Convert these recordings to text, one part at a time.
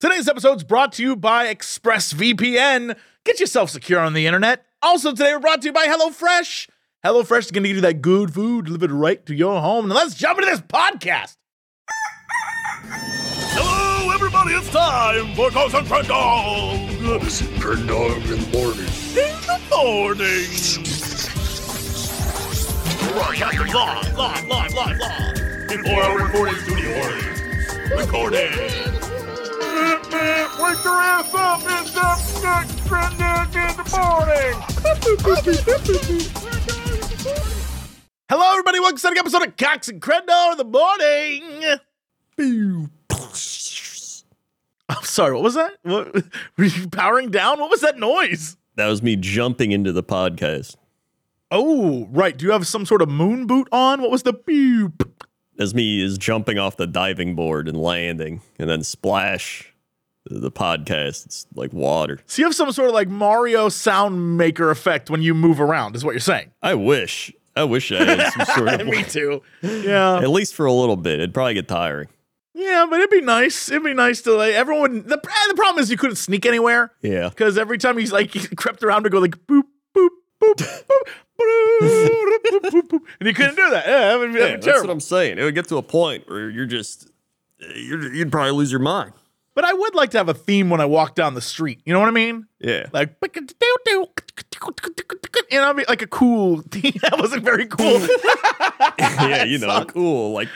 Today's episode is brought to you by ExpressVPN. Get yourself secure on the internet. Also, today we're brought to you by HelloFresh. HelloFresh is going to give you that good food delivered right to your home. Now let's jump into this podcast. Hello, everybody. It's time for Cox and Crendor. Is it Friend Dog in the morning? In the morning. Broadcasting live, live, live, live, live. Before our recording studio audience. Recording. Wake your ass up. It's up next Friend in the morning. Hello, everybody. Welcome to another episode of Cox and Crendor in the morning. I'm sorry. What was that? What, were you powering down? What was that noise? That was me jumping into the podcast. Oh, right. Do you have some sort of moon boot on? What was the pew? As me is jumping off the diving board and landing, and then splash the podcast. It's like water. So you have some sort of like Mario sound maker effect when you move around, is what you're saying. I wish. I wish I had some sort of. Me too. Yeah. At least for a little bit. It'd probably get tiring. Yeah, but it'd be nice. It'd be nice to like everyone. The, eh, the problem is you couldn't sneak anywhere Yeah. because every time he's like he crept around to go like boop boop boop and you couldn't do that. Yeah, that would be, that'd Yeah, be that's what. I'm saying. It would get to a point where you're just. You're, you'd probably lose your mind. But I would like to have a theme when I walk down the street. You know what I mean? Yeah. Like, you know, I mean, like a cool theme. That wasn't very cool. yeah, you know, cool. Like.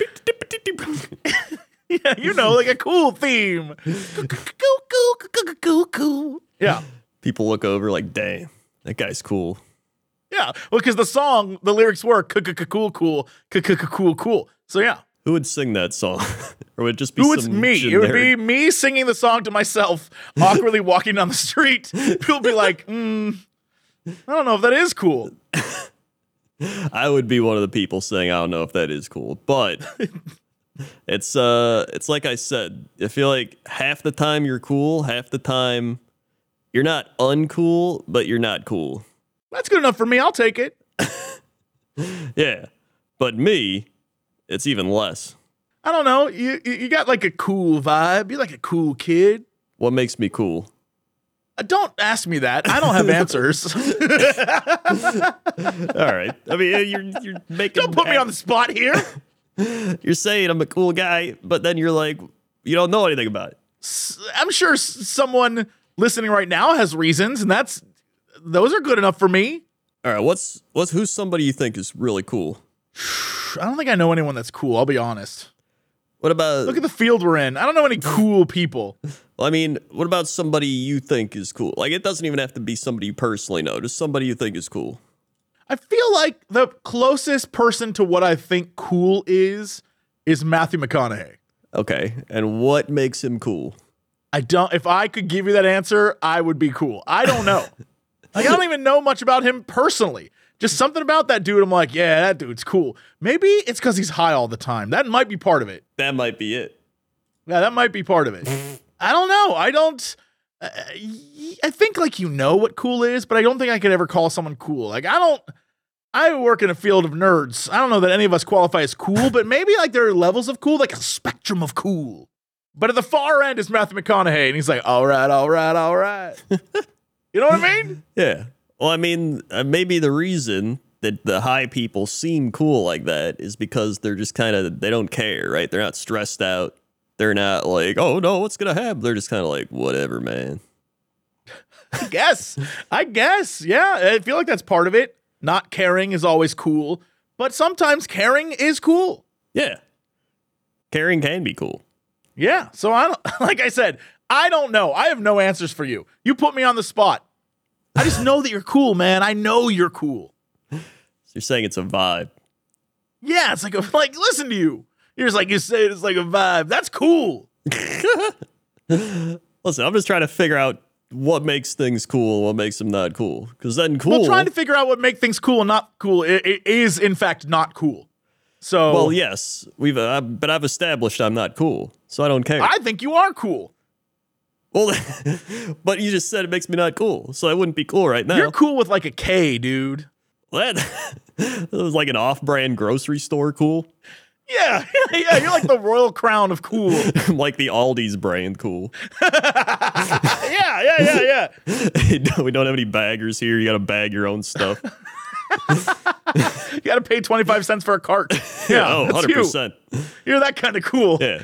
yeah, you know, like a cool theme. Cool, cool, cool, cool, cool. Yeah. People look over like, damn, that guy's cool. Yeah. Well, because the song, the lyrics were cool, cool, cool, cool. Cool. So yeah. Who would sing that song? or would it just be Who it's some me. It would be me singing the song to myself, awkwardly walking down the street. People be like, mm, I don't know if that is cool. I would be one of the people saying I don't know if that is cool, but it's uh it's like I said. I feel like half the time you're cool, half the time you're not uncool, but you're not cool. That's good enough for me. I'll take it. Yeah. But me, it's even less. I don't know. You you got like a cool vibe. You're like a cool kid. What makes me cool? Uh, Don't ask me that. I don't have answers. All right. I mean, you're you're making don't put me on the spot here. You're saying I'm a cool guy, but then you're like you don't know anything about it. S- I'm sure someone listening right now has reasons, and that's those are good enough for me. All right, what's what's who's somebody you think is really cool? I don't think I know anyone that's cool. I'll be honest. What about Look at the field we're in. I don't know any cool people. Well, I mean, what about somebody you think is cool? Like, it doesn't even have to be somebody you personally know, just somebody you think is cool. I feel like the closest person to what I think cool is is Matthew McConaughey. Okay, and what makes him cool? I don't. If I could give you that answer, I would be cool. I don't know. like I don't even know much about him personally. Just something about that dude. I'm like, yeah, that dude's cool. Maybe it's because he's high all the time. That might be part of it. That might be it. Yeah, that might be part of it. I don't know. I don't. Uh, I think like you know what cool is, but I don't think I could ever call someone cool. Like I don't. I work in a field of nerds. I don't know that any of us qualify as cool, but maybe like there are levels of cool, like a spectrum of cool. But at the far end is Matthew McConaughey, and he's like, all right, all right, all right. you know what I mean? Yeah. Well, I mean, uh, maybe the reason that the high people seem cool like that is because they're just kind of, they don't care, right? They're not stressed out. They're not like, oh no, what's going to happen? They're just kind of like, whatever, man. I guess. I guess. Yeah. I feel like that's part of it. Not caring is always cool, but sometimes caring is cool. Yeah. Caring can be cool. Yeah. So I don't, like I said, I don't know. I have no answers for you. You put me on the spot. I just know that you're cool, man. I know you're cool. So you're saying it's a vibe. Yeah, it's like a like listen to you. You're just like you say it, it's like a vibe. That's cool. Listen, I'm just trying to figure out what makes things cool and what makes them not cool. Because then cool. Well, trying to figure out what make things cool and not cool i- i- is in fact not cool. So well, yes, we've, uh, but I've established I'm not cool, so I don't care. I think you are cool. Well, but you just said it makes me not cool, so I wouldn't be cool right now. You're cool with like a K, dude. That, that was like an off-brand grocery store cool. Yeah, yeah, you're like the royal crown of cool. like the Aldi's brand cool. yeah, yeah, yeah, yeah. we don't have any baggers here. You got to bag your own stuff. You got to pay 25 cents for a cart. Yeah, oh, that's 100%. You. You're that kind of cool. Yeah.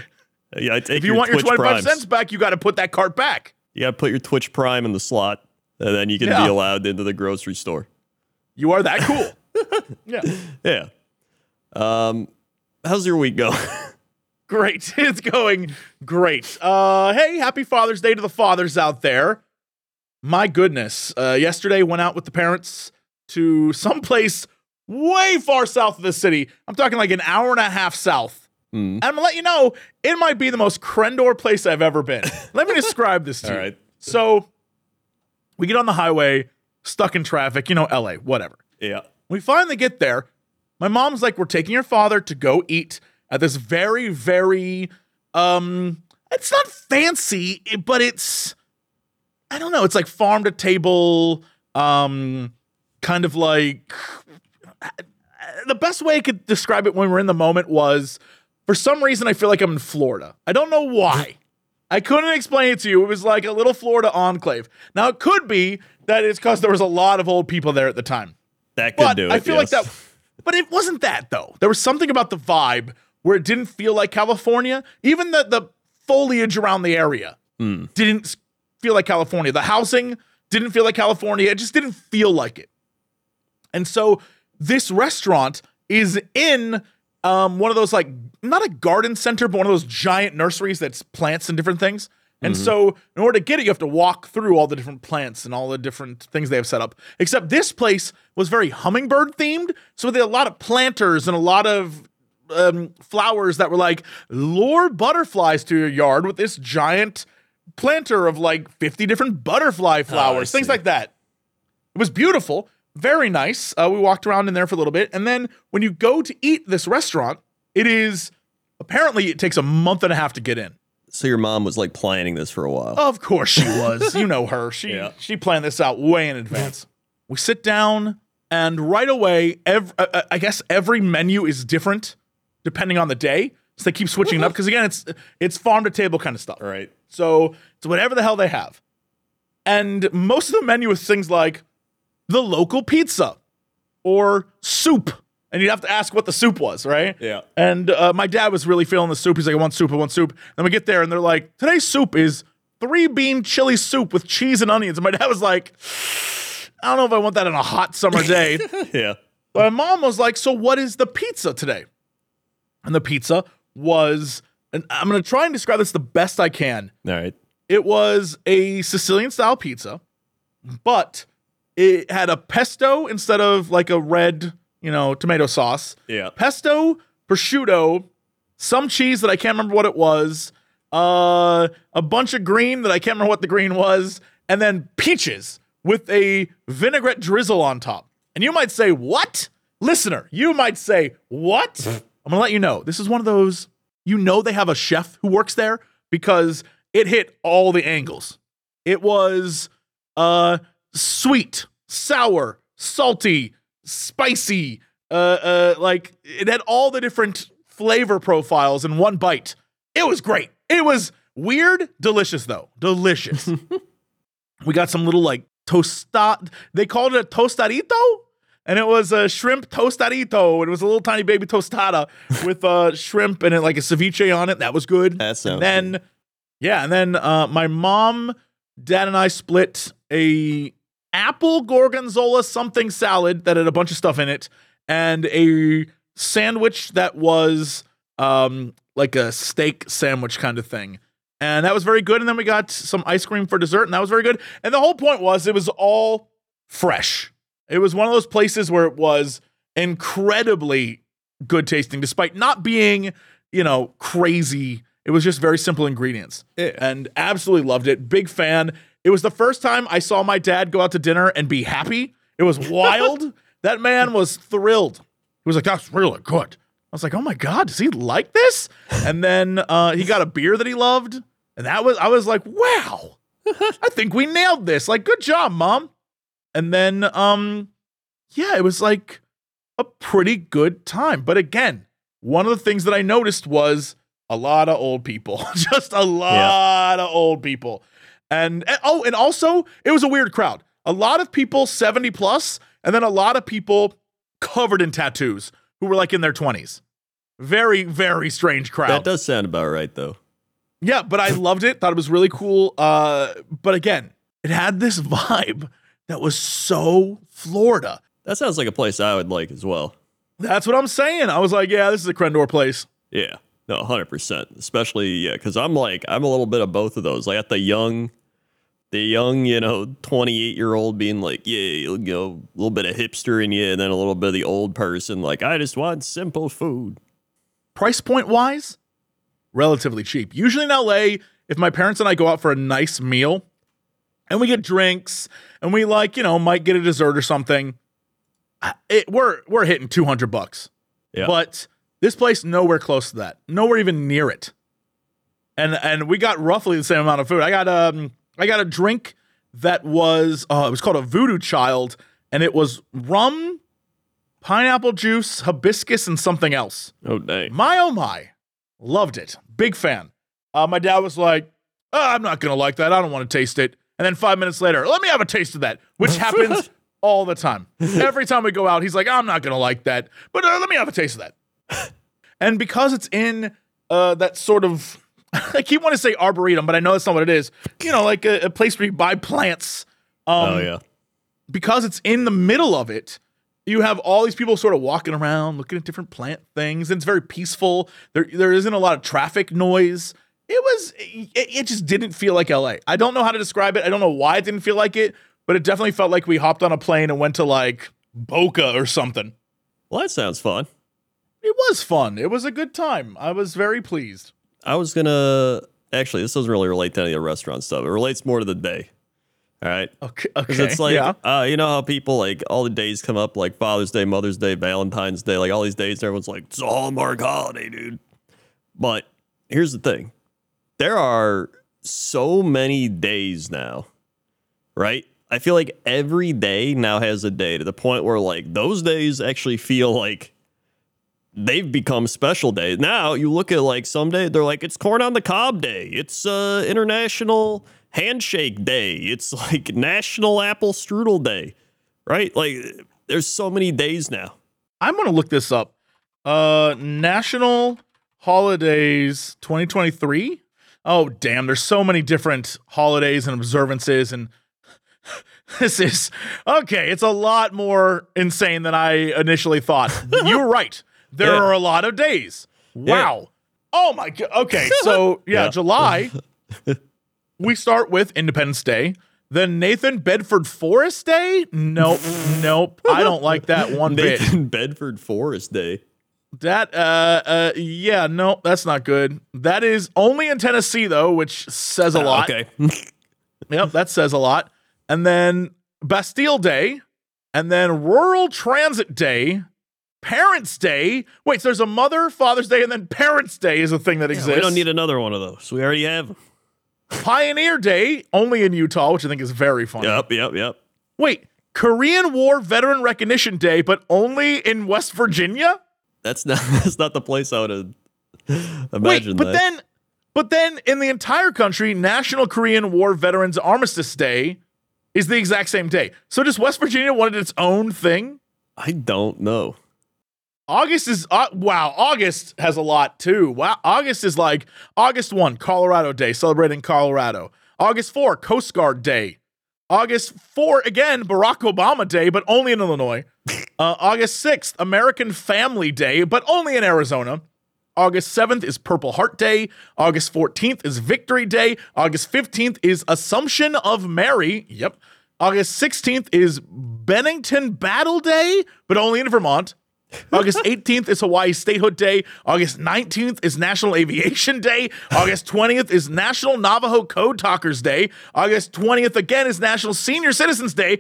Yeah, I take If you want Twitch your 25 Primes. cents back, you got to put that cart back. You got to put your Twitch Prime in the slot, and then you can Yeah. be allowed into the grocery store. You are that cool. yeah. Yeah. Um, how's your week go? Great. It's going great. Uh, hey, happy Father's Day to the fathers out there. My goodness. Uh, yesterday went out with the parents to someplace way far south of the city. I'm talking like an hour and a half south. And I'm gonna let you know, it might be the most Crendor place I've ever been. let me describe this to All you. right. So we get on the highway, stuck in traffic, you know, LA, whatever. yeah. We finally get there. My mom's like, "We're taking your father to go eat at this very, very um it's not fancy, but it's I don't know, it's like farm to table, um kind of like the best way I could describe it when we're in the moment was for some reason I feel like I'm in Florida. I don't know why. I couldn't explain it to you. It was like a little Florida enclave. Now it could be that it's because there was a lot of old people there at the time. That could But do it. I feel yes. like that. But it wasn't that though. There was something about the vibe where it didn't feel like California. Even the the foliage around the area Hmm. didn't feel like California. The housing didn't feel like California. It just didn't feel like it. And so this restaurant is in um, one of those like not a garden center, but one of those giant nurseries that's plants and different things. And so in order to get it, you have to walk through all the different plants and all the different things they have set up. Except this place was very hummingbird themed. So there were a lot of planters and a lot of um, flowers that were like lure butterflies to your yard with this giant planter of like 50 different butterfly flowers, things like that. It was beautiful, very nice. Uh, we walked around in there for a little bit, and then when you go to eat this restaurant, it is apparently it takes a month and a half to get in. So your mom was like planning this for a while. Of course she was. you know her. She Yeah. she planned this out way in advance. We sit down, and right away, ev- uh, uh, I guess every menu is different depending on the day. So they keep switching it up because again, it's it's farm to table kind of stuff. Right. So it's whatever the hell they have. And most of the menu is things like the local pizza or soup. And you'd have to ask what the soup was, right? Yeah. And uh, my dad was really feeling the soup. He's like, I want soup, I want soup. Then we get there and they're like, today's soup is three bean chili soup with cheese and onions. And my dad was like, I don't know if I want that on a hot summer day. Yeah. But my mom was like, "So what is the pizza today?" And the pizza was, and I'm gonna try and describe this the best I can. All right. It was a Sicilian style pizza, but it had a pesto instead of like a red, you know, tomato sauce. Yeah. Pesto, prosciutto, some cheese that I can't remember what it was, uh, a bunch of green that I can't remember what the green was, and then peaches with a vinaigrette drizzle on top. And you might say, What? Listener, you might say, What? I'm gonna let you know. This is one of those, you know, they have a chef who works there because it hit all the angles. It was uh sweet, sour, salty, spicy, uh uh like it had all the different flavor profiles in one bite. It was great. It was weird, delicious though. Delicious. we got some little like tostada. They called it a tostadito, and it was a shrimp tostadito. It was a little tiny baby tostada with uh, shrimp and it, like a ceviche on it. That was good. That sounds And then, yeah, and then uh, my mom, dad, and I split a apple gorgonzola something salad that had a bunch of stuff in it, and a sandwich that was um, like a steak sandwich kind of thing. And that was very good. And then we got some ice cream for dessert, and that was very good. And the whole point was it was all fresh. It was one of those places where it was incredibly good tasting, despite not being, you know, crazy. It was just very simple ingredients. Yeah. And absolutely loved it. Big fan. It was the first time I saw my dad go out to dinner and be happy. It was wild. that man was thrilled. He was like, that's really good. I was like, oh my God, does he like this? And then uh, he got a beer that he loved. And that was, I was like, wow, I think we nailed this. Like, good job, mom. And then, um, yeah, it was like a pretty good time. But again, one of the things that I noticed was a lot of old people, just a lot of old people. And, and oh, and also it was a weird crowd. A lot of people 70 plus, and then a lot of people covered in tattoos who were like in their 20s. Very, very strange crowd. That does sound about right, though. Yeah, but I loved it. Thought it was really cool. Uh, but again, it had this vibe that was so Florida. That sounds like a place I would like as well. That's what I'm saying. I was like, yeah, this is a Crendor place. Yeah, no, hundred percent. Especially yeah, because I'm like I'm a little bit of both of those. Like at the young, the young, you know, 28 year old being like, yeah, you know, a little bit of hipster in you, and then a little bit of the old person like, I just want simple food. Price point wise, relatively cheap. Usually in LA, if my parents and I go out for a nice meal and we get drinks and we like, you know, might get a dessert or something, it, we're we're hitting 200 bucks. Yeah. But this place nowhere close to that. Nowhere even near it. And and we got roughly the same amount of food. I got um I got a drink that was uh it was called a voodoo child and it was rum, pineapple juice, hibiscus and something else. Oh dang. My oh my. Loved it. Big fan. Uh, my dad was like, oh, I'm not going to like that. I don't want to taste it. And then five minutes later, let me have a taste of that, which happens all the time. Every time we go out, he's like, I'm not going to like that, but uh, let me have a taste of that. and because it's in uh, that sort of, I keep wanting to say arboretum, but I know that's not what it is. You know, like a, a place where you buy plants. Um, oh yeah. because it's in the middle of it, you have all these people sort of walking around, looking at different plant things, and it's very peaceful. There, there isn't a lot of traffic noise. It was, it, it just didn't feel like LA. I don't know how to describe it. I don't know why it didn't feel like it, but it definitely felt like we hopped on a plane and went to like Boca or something. Well, that sounds fun. It was fun. It was a good time. I was very pleased. I was gonna actually. This doesn't really relate to any of the restaurant stuff. It relates more to the day. All right. Okay. Because Okay. it's like, yeah. uh, you know how people like all the days come up, like Father's Day, Mother's Day, Valentine's Day, like all these days, everyone's like, it's a Hallmark holiday, dude. But here's the thing there are so many days now, right? I feel like every day now has a day to the point where like those days actually feel like they've become special days. Now you look at like someday they're like, it's corn on the cob day. It's uh international handshake day. It's like national apple strudel day. Right? Like there's so many days now. I'm gonna look this up. Uh, National Holidays 2023. Oh, damn! There's so many different holidays and observances, and this is okay. It's a lot more insane than I initially thought. You're right. There Yeah. are a lot of days. Wow. Oh my god. Okay, so yeah, Yeah. July. we start with Independence Day. Then Nathan Bedford Forrest Day. Nope, nope. I don't like that one bit. Nathan Bedford Forrest Day. That uh uh yeah, no, that's not good. That is only in Tennessee though, which says a lot. Okay. Yep, that says a lot. And then Bastille Day, and then Rural Transit Day, Parents Day. Wait, so there's a Mother, Father's Day, and then Parents Day is a thing that exists. we don't need another one of those. We already have them. Pioneer Day, only in Utah, which I think is very funny. Yep, yep, yep. Wait, Korean War Veteran Recognition Day, but only in West Virginia? That's not that's not the place I would have Wait, but that. then, but then in the entire country, National Korean War Veterans Armistice Day is the exact same day. So does West Virginia wanted its own thing? I don't know. August is uh, wow. August has a lot too. Wow, August is like August one, Colorado Day, celebrating Colorado. August four, Coast Guard Day. August four again, Barack Obama Day, but only in Illinois. Uh, August sixth, American Family Day, but only in Arizona. August 7th is Purple Heart Day. August 14th is Victory Day. August 15th is Assumption of Mary. Yep. August 16th is Bennington Battle Day, but only in Vermont. August 18th is Hawaii Statehood Day. August 19th is National Aviation Day. August 20th is National Navajo Code Talkers Day. August 20th again is National Senior Citizens Day.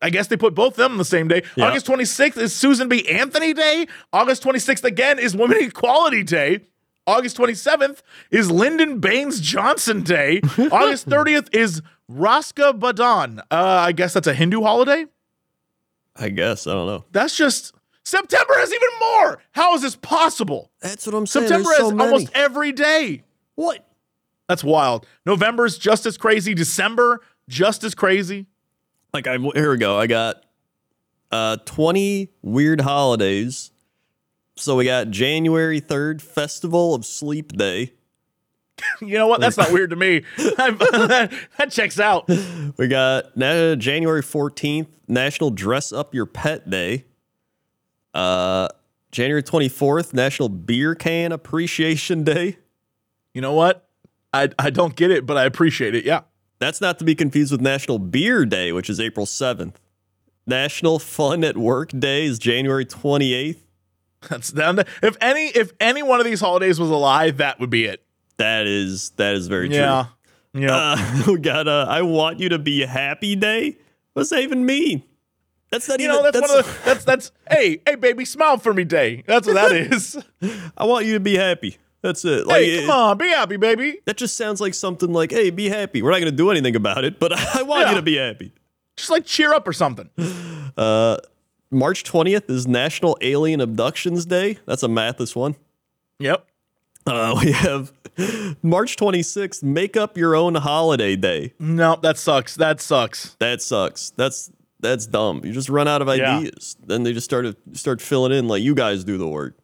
I guess they put both of them on the same day. Yeah. August 26th is Susan B. Anthony Day. August 26th again is Women Equality Day. August 27th is Lyndon Baines Johnson Day. August 30th is Raska Badan. Uh, I guess that's a Hindu holiday. I guess I don't know. That's just September has even more. How is this possible? That's what I'm saying. September There's has so many. almost every day. what? That's wild. November's just as crazy. December just as crazy. Like I here we go. I got uh 20 weird holidays. So we got January 3rd, Festival of Sleep Day. You know what? That's not weird to me. that, that checks out. We got na- January 14th, National Dress Up Your Pet Day. Uh January 24th, National Beer Can Appreciation Day. You know what? I I don't get it, but I appreciate it. Yeah. That's not to be confused with National Beer Day, which is April 7th. National Fun at Work Day is January 28th. That's down to, if any if any one of these holidays was a lie, that would be it. That is that is very true. Yeah. Yeah. Uh, we got a I want you to be happy day. What's that even mean? That's not you even. know, that's, one of the that's that's hey, hey baby, smile for me day. That's what that is. I want you to be happy. That's it. Like, hey, come it- on, be happy, baby. That just sounds like something like, "Hey, be happy." We're not going to do anything about it, but I want Yeah. you to be happy. Just like cheer up or something. March twentieth is National Alien Abductions Day. That's a Mathis one. Yep. Uh, we have March twenty sixth, Make Up Your Own Holiday Day. No, that sucks. That sucks. That sucks. That's that's dumb. You just run out of Yeah. ideas. Then they just start to start filling in like you guys do the work.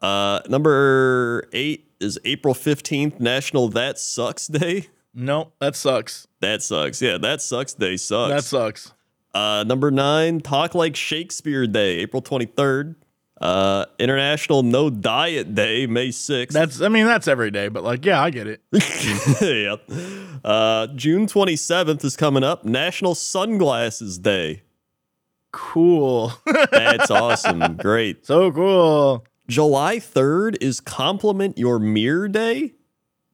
Uh, number eight is April fifteenth, National That Sucks Day. No, that sucks. That sucks. Yeah, that sucks day sucks. That sucks. uh, number nine, Talk Like Shakespeare Day, April twenty third. Uh, International No Diet Day, May sixth. That's I mean that's every day, but like yeah, I get it. yeah. Uh, June twenty seventh is coming up. National Sunglasses Day. Cool. That's awesome. Great. so cool. July 3rd is Compliment Your Mirror Day.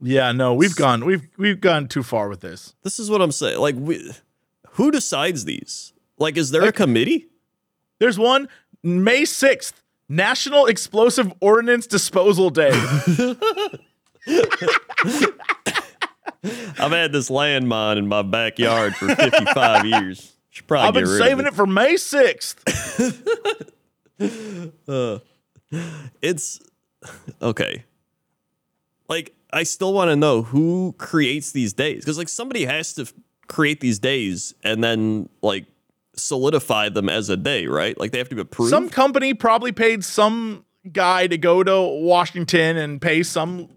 Yeah, no, we've gone we've we've gone too far with this. This is what I'm saying. Like, we, who decides these? Like, is there a committee? There's one May 6th, National Explosive Ordnance Disposal Day. I've had this landmine in my backyard for 55 years. Should probably I've been saving of it for May 6th. Uh, it's okay. Like, I still want to know who creates these days because, like, somebody has to f- create these days and then like solidify them as a day, right? Like, they have to be approved. Some company probably paid some guy to go to Washington and pay some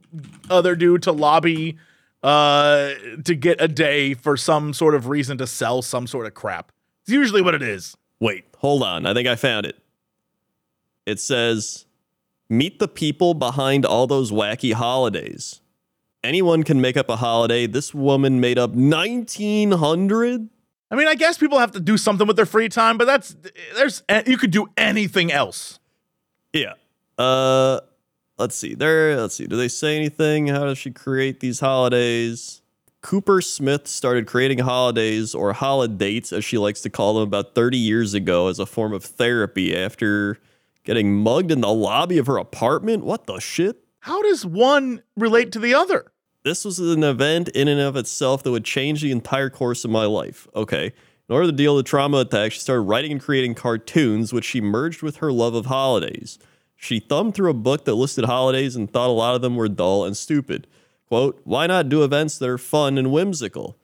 other dude to lobby uh to get a day for some sort of reason to sell some sort of crap. It's usually what it is. Wait, hold on. I think I found it. It says, Meet the people behind all those wacky holidays. Anyone can make up a holiday. This woman made up 1900. I mean, I guess people have to do something with their free time, but that's there's you could do anything else. Yeah. Uh, let's see. There. Let's see. Do they say anything? How does she create these holidays? Koopersmith started creating holidays or holidates, as she likes to call them, about 30 years ago as a form of therapy after getting mugged in the lobby of her apartment. What the shit? How does one relate to the other? This was an event in and of itself that would change the entire course of my life. Okay. In order to deal with the trauma attack, she started writing and creating cartoons, which she merged with her love of holidays. She thumbed through a book that listed holidays and thought a lot of them were dull and stupid. Quote, why not do events that are fun and whimsical?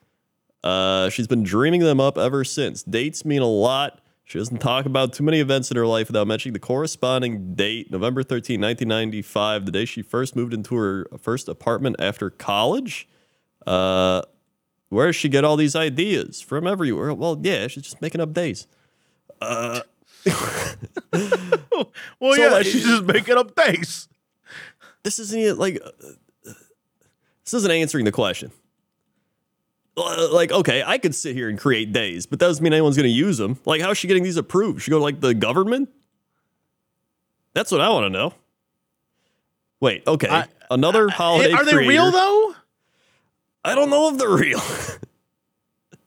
Uh, she's been dreaming them up ever since. Dates mean a lot. She doesn't talk about too many events in her life without mentioning the corresponding date, November 13, 1995, the day she first moved into her first apartment after college. Uh, where does she get all these ideas? From everywhere. Well, yeah, she's just making up days. Well, So, yeah, like- she's just making up days. This isn't even like, uh, this isn't answering the question. Uh, Like, okay, I could sit here and create days, but that doesn't mean anyone's going to use them. Like, how is she getting these approved? She go to like the government? That's what I want to know. Wait, okay. I- Another holiday. Are they creator. real though? I don't know if they're real.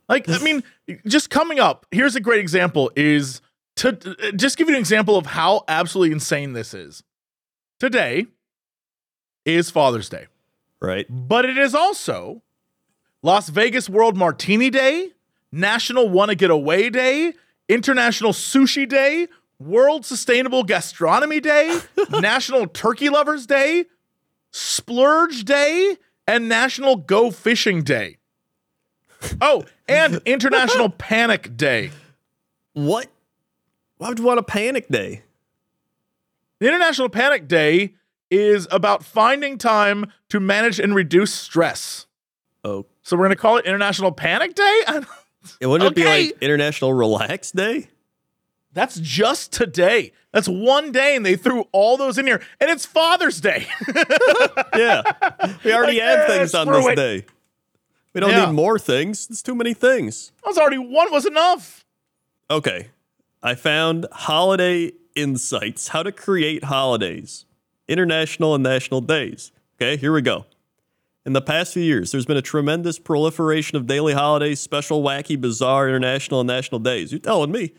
Like, I mean, just coming up, here's a great example is to uh, just give you an example of how absolutely insane this is. Today is Father's Day, right? but it is also Las Vegas World Martini Day, National Wanna Get Away Day, International Sushi Day, World Sustainable Gastronomy Day, National Turkey Lovers Day, Splurge Day, and National Go Fishing Day. Oh, and International Panic Day. What? Why would you want a panic day? The International Panic Day is about finding time to manage and reduce stress. Oh, So we're going to call it International Panic Day? I it wouldn't it be like International Relax Day? That's just today. That's one day, and they threw all those in here. And it's Father's Day. Yeah, we already Like, have eh, things on this it. day. We don't Yeah. need more things. There's too many things. That was already one was enough. Okay, I found holiday insights: how to create holidays, international and national days. Okay, here we go. In the past few years, there's been a tremendous proliferation of daily holidays, special, wacky, bizarre, international, and national days. You're telling me.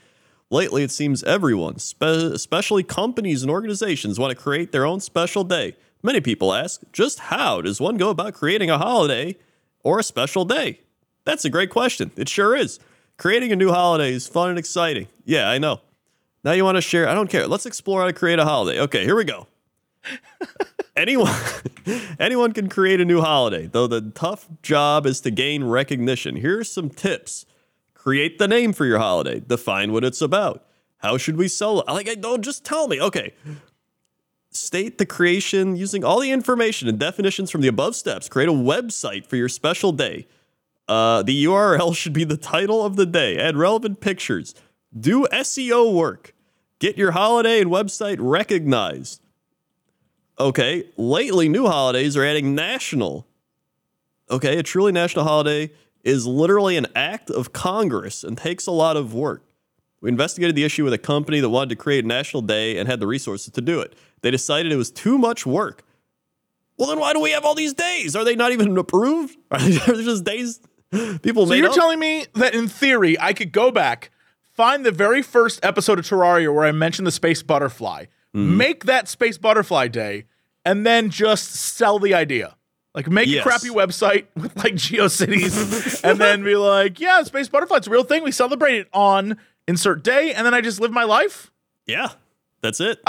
Lately, it seems everyone, spe- especially companies and organizations, want to create their own special day. Many people ask, just how does one go about creating a holiday or a special day? That's a great question. It sure is. Creating a new holiday is fun and exciting. Yeah, I know. Now you want to share? I don't care. Let's explore how to create a holiday. Okay, here we go. anyone anyone can create a new holiday, though the tough job is to gain recognition. Here's some tips. Create the name for your holiday. Define what it's about. How should we sell it? Like, don't just tell me. Okay. State the creation using all the information and definitions from the above steps. Create a website for your special day. Uh, the URL should be the title of the day. Add relevant pictures. Do SEO work. Get your holiday and website recognized. Okay, lately new holidays are adding national. Okay, a truly national holiday is literally an act of Congress and takes a lot of work. We investigated the issue with a company that wanted to create a national day and had the resources to do it. They decided it was too much work. Well, then why do we have all these days? Are they not even approved? Are they just days people So made you're up? telling me that in theory, I could go back, find the very first episode of Terraria where I mentioned the space butterfly, Mm-hmm. make that space butterfly day, and then just sell the idea. Like make Yes. a crappy website with like GeoCities, and then be like, yeah, space butterfly, it's a real thing. We celebrate it on insert day, and then I just live my life. yeah, that's it.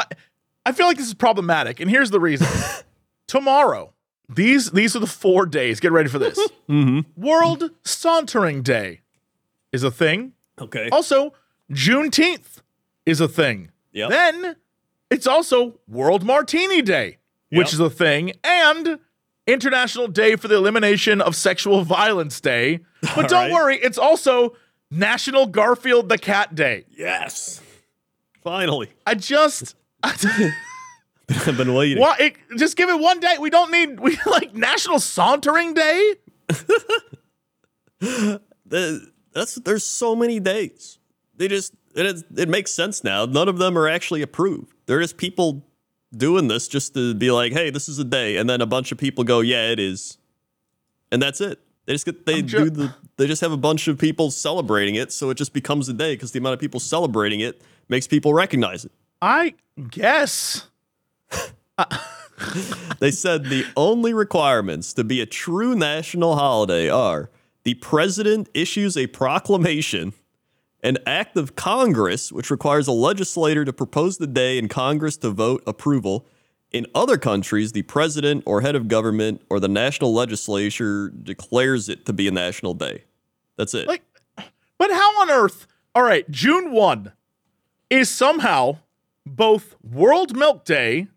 I feel like this is problematic, and here's the reason. Tomorrow, these these are the four days. Get ready for this. mm-hmm. World Sauntering Day is a thing. okay. Also, Juneteenth is a thing. Yeah. Then it's also World Martini Day, which Yep. is a thing, and International Day for the Elimination of Sexual Violence Day. But don't right. worry, it's also National Garfield the Cat Day. yes. Finally. I just. I've been waiting. Why? It, just give it one day. We don't need we like National Sauntering Day. The- that's there's so many days. They just it, is- it makes sense now. None of them are actually approved. They're just people doing this just to be like, hey, this is a day, and then a bunch of people go, yeah, it is, and that's it. They just get they ju- do the they just have a bunch of people celebrating it, so it just becomes a day because the amount of people celebrating it makes people recognize it. I guess. They said the only requirements to be a true national holiday are the president issues a proclamation, an act of Congress, which requires a legislator to propose the day and Congress to vote approval. In other countries, the president or head of government or the national legislature declares it to be a national day. That's it. Like, but how on earth? All right, June 1 is somehow both World Milk Day,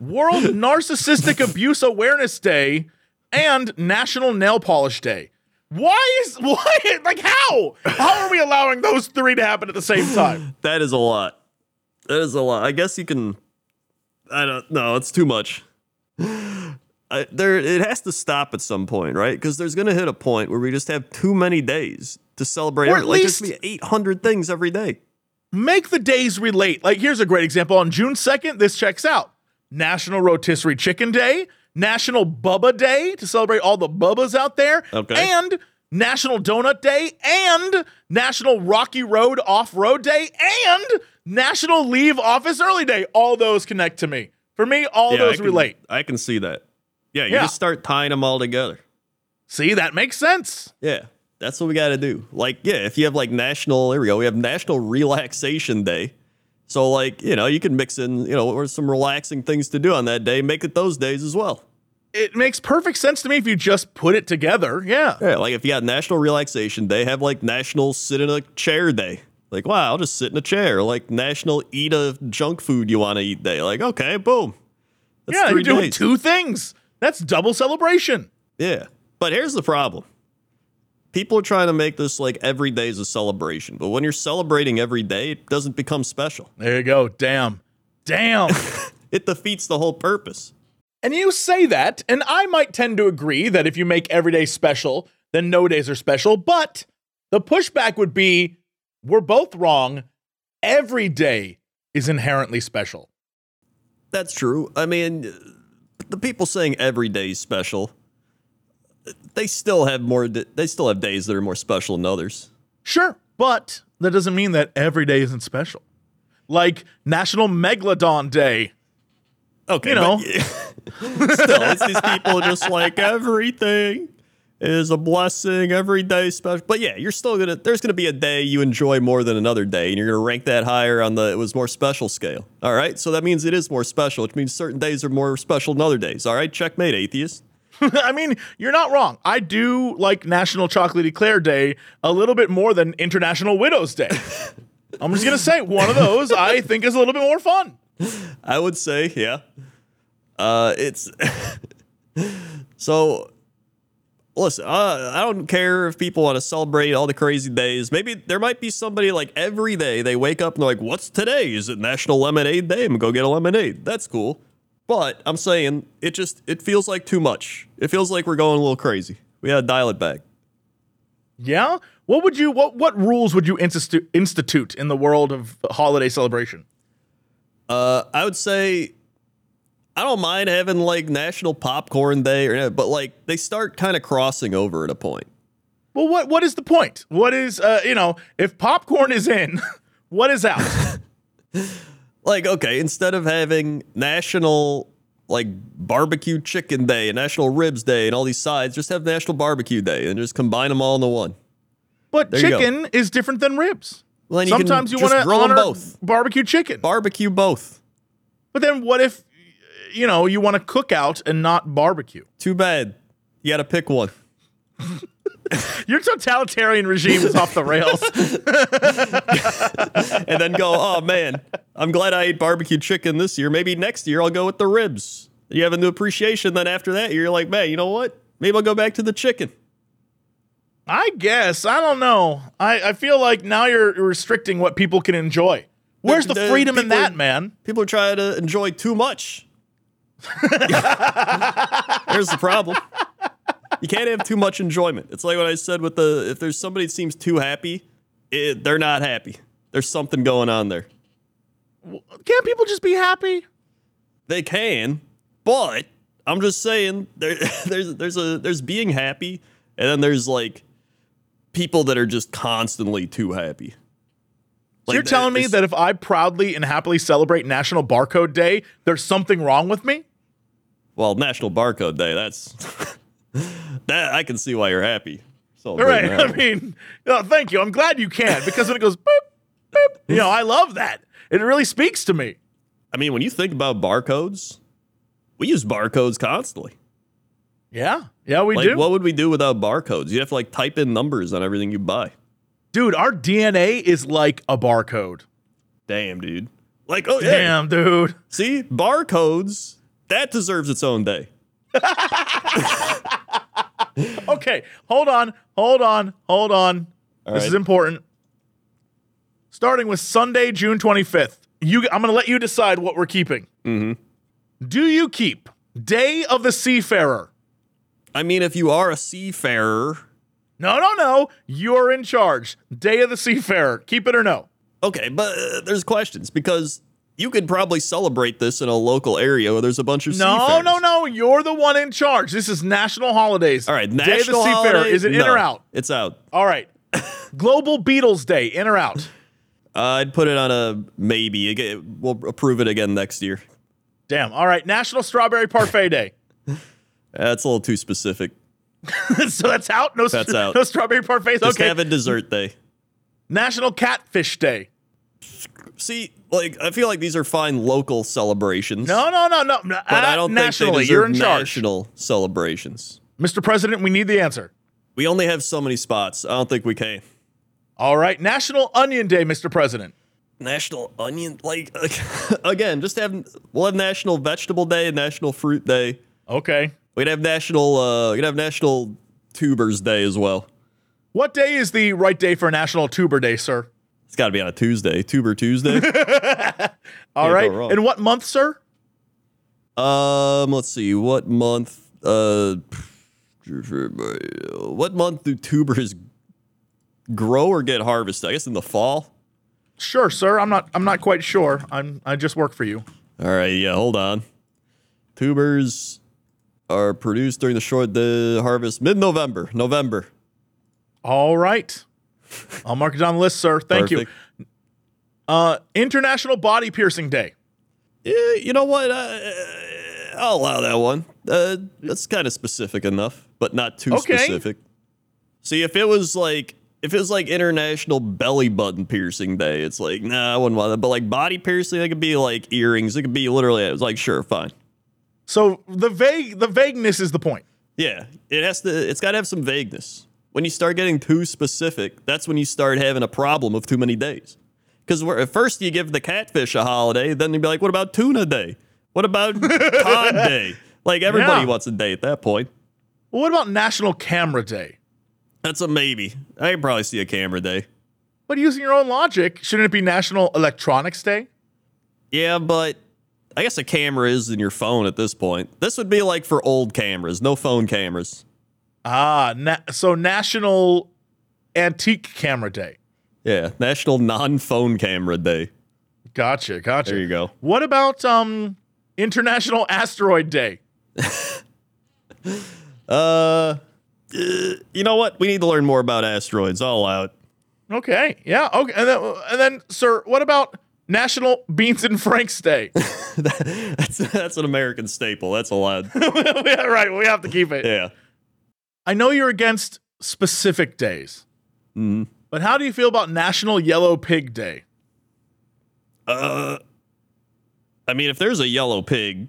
World Narcissistic Abuse Awareness Day, and National Nail Polish Day. Why is why like how? How are we allowing those three to happen at the same time? That is a lot. That is a lot. I guess you can. I don't know. It's too much. I, there, it has to stop at some point, right? Because there's going to hit a point where we just have too many days to celebrate. Or at like there's least- be 800 things every day. Make the days relate. Like here's a great example. On June 2nd, this checks out. National Rotisserie Chicken Day, National Bubba Day to celebrate all the bubbas out there, Okay. and National Donut Day, and National Rocky Road Off Road Day, and National Leave Office Early Day. All those connect to me. For me, all Yeah, I those can- relate. I can see that. Yeah, you Yeah. just start tying them all together. See, that makes sense. Yeah, that's what we got to do. Like, yeah, if you have like national, there we go. We have National Relaxation Day, So like, you know, you can mix in, you know, or some relaxing things to do on that day, make it those days as well. It makes perfect sense to me if you just put it together. Yeah. Yeah, like if you got National Relaxation Day, have like National Sit in a Chair Day. Like, wow, I'll just sit in a chair. Like National Eat a Junk Food You Want to Eat Day. Like, okay, boom. That's yeah, you're doing days. two things. That's double celebration. Yeah. But here's the problem. People are trying to make this like every day is a celebration. But when you're celebrating every day, it doesn't become special. There you go. Damn. Damn. It defeats the whole purpose. And you say that, and I might tend to agree that if you make every day special, then no days are special. But the pushback would be we're both wrong. Every day is inherently special. That's true. I mean, the people saying every day is special, they still have more. They still have days that are more special than others. Sure, but that doesn't mean that every day isn't special. Like National Megalodon Day. Okay, You know. but- still, it's these people just like everything is a blessing. Every day special, but yeah, you're still gonna. There's gonna be a day you enjoy more than another day, and you're gonna rank that higher on the it was more special scale. All right, so that means it is more special, which means certain days are more special than other days. All right, checkmate, atheist. I mean, you're not wrong. I do like National Chocolate Eclair Day a little bit more than International Widows Day. I'm just gonna say one of those I think is a little bit more fun. I would say, yeah. Uh, it's so. Listen, uh, I don't care if people want to celebrate all the crazy days. Maybe there might be somebody like every day they wake up and they're like, "What's today? Is it National Lemonade Day? I'm gonna go get a lemonade." That's cool, but I'm saying it just it feels like too much. It feels like we're going a little crazy. We gotta dial it back. Yeah. What would you what what rules would you institu- institute in the world of holiday celebration? Uh, I would say I don't mind having like National Popcorn Day or but like they start kind of crossing over at a point. Well, what what is the point? What is uh you know if popcorn is in, what is out? Like, okay, instead of having National like Barbecue Chicken Day and National Ribs Day and all these sides, just have National Barbecue Day and just combine them all into one. But There chicken is different than ribs. Well, then you Sometimes you want to honor both. barbecue chicken. Barbecue both. but then what if you know you want to cook out and not barbecue? Too bad. You got to pick one. Your totalitarian regime is off the rails. and then go, oh man, I'm glad I ate barbecue chicken this year. Maybe next year I'll go with the ribs. You have a new appreciation. Then after that, you're like, man, you know what? Maybe I'll go back to the chicken. I guess I don't know. I, I feel like now you're restricting what people can enjoy. Where's the, The- freedom in that, man? People are trying to enjoy too much. There's the problem. You can't have too much enjoyment. It's like what I said with the if there's somebody that seems too happy, it, they're not happy. There's something going on there. Can't people just be happy? They can, but I'm just saying there, there's there's a there's being happy, and then there's like people that are just constantly too happy. So you're telling me that if I proudly and happily celebrate National Barcode Day, there's something wrong with me? well, National Barcode Day. That's that I can see why you're happy. So right. I mean, no, thank you. I'm glad you can because when it goes boop, boop, you know, I love that. It really speaks to me. I mean, when you think about barcodes, we use barcodes constantly. Yeah. Yeah, we Like, do. what would we do without barcodes? You have to like type in numbers on everything you buy. Dude, our DNA is like a barcode. Damn, dude. Like, oh yeah. Damn, dude. See, barcodes that deserves its own day. Okay, hold on, hold on, hold on. this right. is important. Starting with Sunday, June 25th. You, I'm going to let you decide what we're keeping. Mm-hmm. Do you keep Day of the Seafarer? I mean, if you are a seafarer, No, no, no. You're in charge. Day of the Seafarer. Keep it or no? okay, but uh, there's questions because you could probably celebrate this in a local area where there's a bunch of No, seafarers. no, no. You're the one in charge. This is national holidays. All right, Day of the Seafarer. Is it in No, or out? It's out. All right. Global Beatles Day. In or out? Uh, I'd put it on a maybe. We'll approve it again next year. Damn. All right. National Strawberry Parfait Day. That's a little too specific. so that's out. No, That's out. no strawberry parfaits. Just okay. have a dessert day. National Catfish Day. See, like I feel like these are fine local celebrations. No, no, no, no. but I don't think nationally. they You're deserve in charge, national celebrations. Mr. President. We need the answer. We only have so many spots. I don't think we can. All right, National Onion Day, Mr. President. National Onion, like again, just have we'll have National Vegetable Day and National Fruit Day. Okay. We'd have National uh, we'd have National Tubers Day as well. What day is the right day for National Tuber Day, sir? It's got to be on a Tuesday, Tuber Tuesday. All right. And what month, sir? um, let's see, what month? Uh, what month do tubers grow or get harvested? I guess in the fall. Sure, sir. I'm not. I'm not quite sure. I'm. I just work for you. All right, yeah, hold on. Tubers are produced during the short the harvest mid-November. November. All right. I'll mark it on the list, sir. Thank Perfect. you. Uh, International Body Piercing Day. Yeah, you know what? Uh, I'll allow that one. Uh, that's kind of specific enough, but not too Okay. specific. See, if it was like if it was like International Belly Button Piercing Day, it's like nah, I wouldn't want that. But like body piercing, it could be like earrings. It could be literally. It was like sure, fine. So the vague, the vagueness is the point. Yeah, it has to. It's got to have some vagueness. When you start getting too specific, that's when you start having a problem of too many days. Because at first you give the catfish a holiday, then you'd be like, "What about tuna day? What about cod day?" Like everybody Yeah. wants a day at that point. Well, what about National Camera Day? That's a maybe. I could probably see a camera day. But using your own logic, shouldn't it be National Electronics Day? Yeah, but I guess a camera is in your phone at this point. This would be like for old cameras, no phone cameras. Ah, na- so National Antique Camera Day. Yeah, National Non-Phone Camera Day. Gotcha, gotcha. There you go. What about um International Asteroid Day? Uh, you know what? We need to learn more about asteroids. All out. Okay, yeah, okay, and then, and then, sir, what about National Beans and Franks Day? that's that's an American staple. That's allowed. yeah, right, we have to keep it. Yeah. I know you're against specific days, Mhm. but how do you feel about National Yellow Pig Day? Uh, I mean, if there's a yellow pig,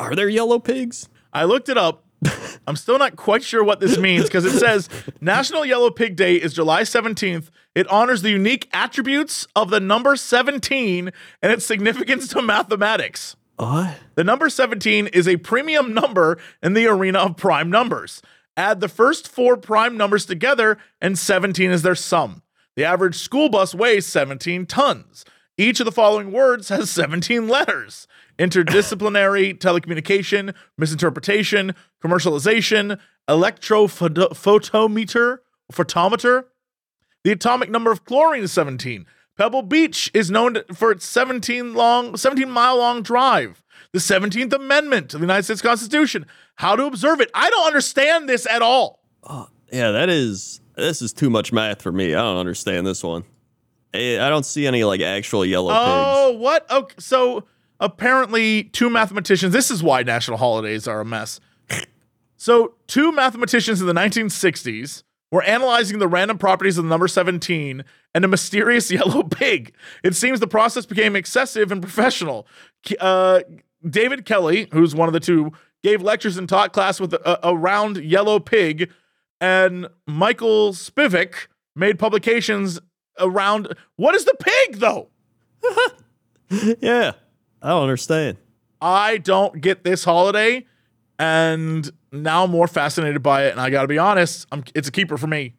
are there yellow pigs? I looked it up. I'm still not quite sure what this means because it says National Yellow Pig Day is July 17th. It honors the unique attributes of the number 17 and its significance to mathematics. What? The number 17 is a premium number in the arena of prime numbers. Add the first four prime numbers together, and 17 is their sum. The average school bus weighs 17 tons. Each of the following words has 17 letters interdisciplinary, telecommunication, misinterpretation, commercialization, electrophotometer, photometer. The atomic number of chlorine is 17. Pebble Beach is known for its 17 long, 17 mile long drive. The 17th Amendment to the United States Constitution. How to observe it. I don't understand this at all. Oh, yeah, that is this is too much math for me. I don't understand this one. I don't see any like actual yellow oh, pigs. Oh, what? Okay, so apparently, two mathematicians. This is why national holidays are a mess. So, two mathematicians in the 1960s were analyzing the random properties of the number 17 and a mysterious yellow pig. It seems the process became excessive and professional. Uh, David Kelly, who's one of the two, gave lectures and taught class with a, a round yellow pig, and Michael Spivak made publications around what is the pig though? Yeah, I don't understand. I don't get this holiday, and now I'm more fascinated by it. And I got to be honest, I'm, it's a keeper for me.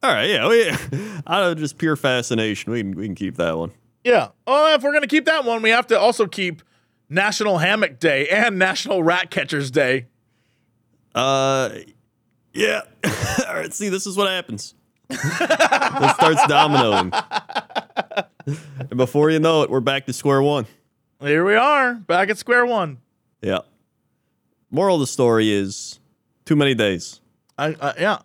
All right, yeah, we, out of just pure fascination, we can we can keep that one. Yeah. Oh, if we're gonna keep that one, we have to also keep National Hammock Day and National Rat Catchers Day. Uh, yeah. All right. See, this is what happens. it starts dominoing, and before you know it, we're back to square one. Here we are, back at square one. Yeah. Moral of the story is too many days. I, I yeah.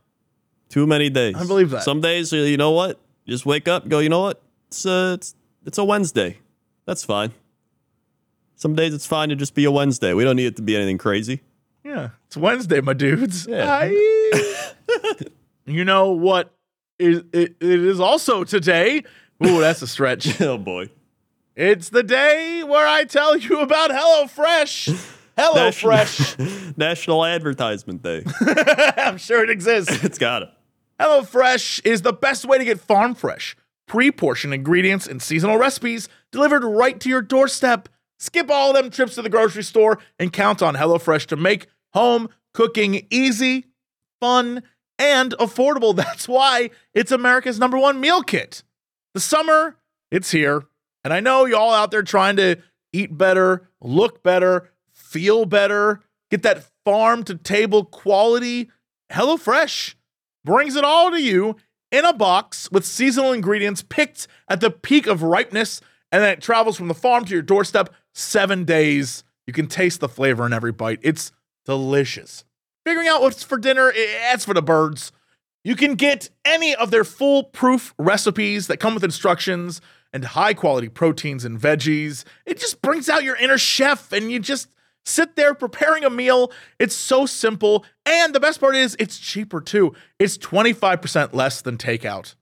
Too many days. I believe that. Some days, you know what? Just wake up, go. You know what? It's uh, it's it's a Wednesday. That's fine. Some days it's fine to just be a Wednesday. We don't need it to be anything crazy. Yeah, it's Wednesday, my dudes. Yeah. Aye. you know what is, it, it is also today. Ooh, that's a stretch. Oh boy. It's the day where I tell you about HelloFresh. HelloFresh. National Advertisement Day. I'm sure it exists. it's got it. HelloFresh is the best way to get farm fresh, pre portioned ingredients and seasonal recipes delivered right to your doorstep. Skip all them trips to the grocery store and count on HelloFresh to make home cooking easy, fun, and affordable. That's why it's America's number one meal kit. The summer, it's here. And I know y'all out there trying to eat better, look better, feel better, get that farm to table quality. HelloFresh brings it all to you in a box with seasonal ingredients picked at the peak of ripeness, and then it travels from the farm to your doorstep seven days. You can taste the flavor in every bite. It's delicious. Figuring out what's for dinner, that's for the birds. You can get any of their foolproof recipes that come with instructions and high quality proteins and veggies. It just brings out your inner chef and you just sit there preparing a meal. It's so simple. And the best part is, it's cheaper too. It's 25% less than takeout.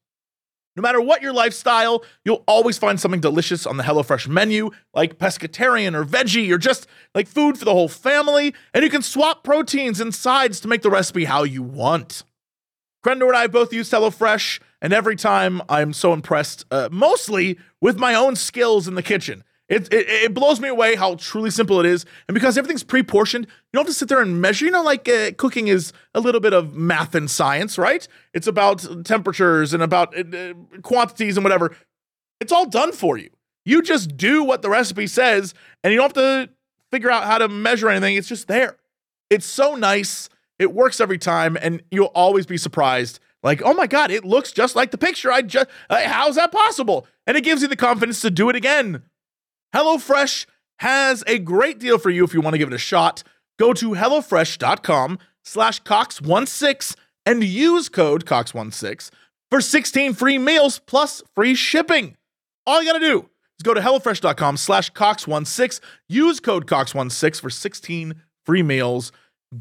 No matter what your lifestyle, you'll always find something delicious on the HelloFresh menu, like pescatarian or veggie, or just like food for the whole family. And you can swap proteins and sides to make the recipe how you want. Crendor and I both use HelloFresh, and every time I'm so impressed, uh, mostly with my own skills in the kitchen. It, it, it blows me away how truly simple it is. And because everything's pre portioned, you don't have to sit there and measure. You know, like uh, cooking is a little bit of math and science, right? It's about temperatures and about uh, quantities and whatever. It's all done for you. You just do what the recipe says, and you don't have to figure out how to measure anything. It's just there. It's so nice. It works every time, and you'll always be surprised. Like, oh my God, it looks just like the picture. I just, uh, how's that possible? And it gives you the confidence to do it again. HelloFresh has a great deal for you if you want to give it a shot. Go to HelloFresh.com slash Cox16 and use code Cox16 for 16 free meals plus free shipping. All you got to do is go to HelloFresh.com slash Cox16, use code Cox16 for 16 free meals.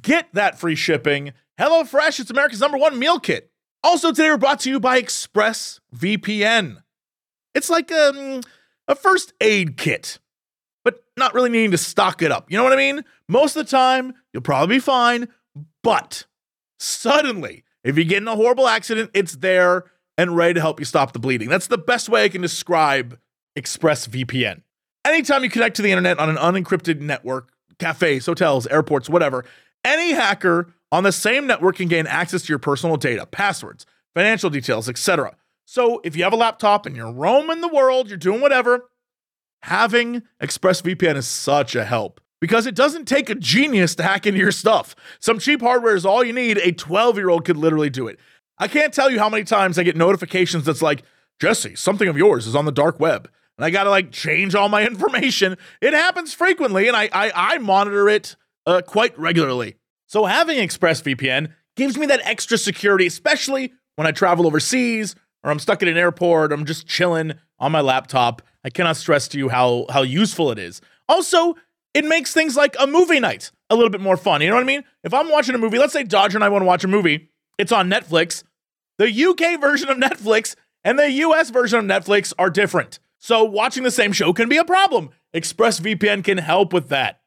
Get that free shipping. HelloFresh, it's America's number one meal kit. Also, today we're brought to you by ExpressVPN. It's like um, a first aid kit, but not really needing to stock it up. You know what I mean? Most of the time, you'll probably be fine, but suddenly, if you get in a horrible accident, it's there and ready to help you stop the bleeding. That's the best way I can describe ExpressVPN. Anytime you connect to the internet on an unencrypted network, cafes, hotels, airports, whatever, any hacker on the same network can gain access to your personal data, passwords, financial details, etc. So if you have a laptop and you're roaming the world, you're doing whatever, having ExpressVPN is such a help because it doesn't take a genius to hack into your stuff. Some cheap hardware is all you need. A 12 year old could literally do it. I can't tell you how many times I get notifications that's like, Jesse, something of yours is on the dark web. And I gotta like change all my information. It happens frequently, and I I, I monitor it uh, quite regularly. So having ExpressVPN gives me that extra security, especially when I travel overseas or I'm stuck at an airport, I'm just chilling on my laptop. I cannot stress to you how how useful it is. Also, it makes things like a movie night a little bit more fun. You know what I mean? If I'm watching a movie, let's say Dodger and I want to watch a movie, it's on Netflix. The UK version of Netflix and the US version of Netflix are different. So watching the same show can be a problem. ExpressVPN can help with that.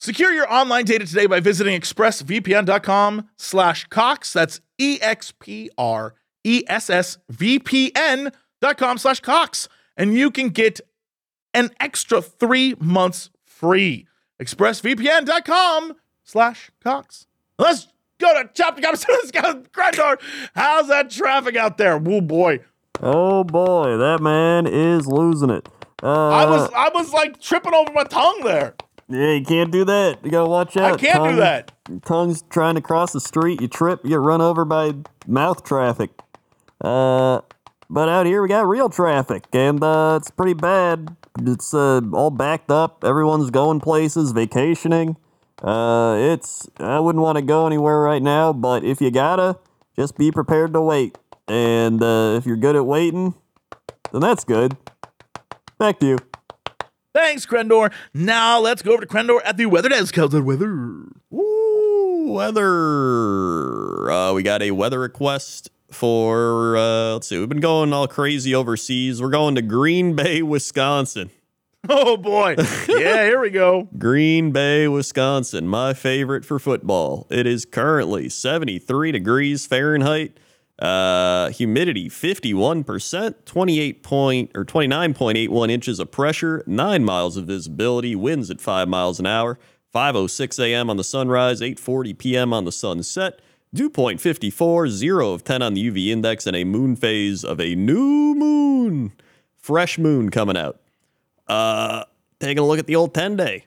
Secure your online data today by visiting expressvpn.com slash Cox. That's E-X-P-R-E-S-S-V-P-N dot com slash Cox. And you can get an extra three months free. expressvpn.com slash Cox. Let's go to go Crendor. How's that traffic out there? Oh boy. Oh boy, that man is losing it. Uh, I was I was like tripping over my tongue there. Yeah, you can't do that. You gotta watch out. I can't Tongue- do that. Tongue's trying to cross the street. You trip, you get run over by mouth traffic. Uh, but out here we got real traffic, and uh, it's pretty bad. It's uh, all backed up. Everyone's going places, vacationing. Uh, it's I wouldn't want to go anywhere right now, but if you gotta, just be prepared to wait. And uh, if you're good at waiting, then that's good. Back to you. Thanks, Crendor. Now let's go over to Crendor at the weather desk. How's the weather? Ooh, weather. Uh, we got a weather request for uh, let's see, we've been going all crazy overseas. We're going to Green Bay, Wisconsin. Oh boy. Yeah, here we go. Green Bay, Wisconsin, my favorite for football. It is currently 73 degrees Fahrenheit. Uh, humidity 51%, 28 point or 29.81 inches of pressure, 9 miles of visibility, winds at 5 miles an hour, 5:06 a.m. on the sunrise, 8:40 p.m. on the sunset. Dew point 54, 0 of 10 on the UV index, and a moon phase of a new moon. Fresh moon coming out. Uh, taking a look at the old 10 day.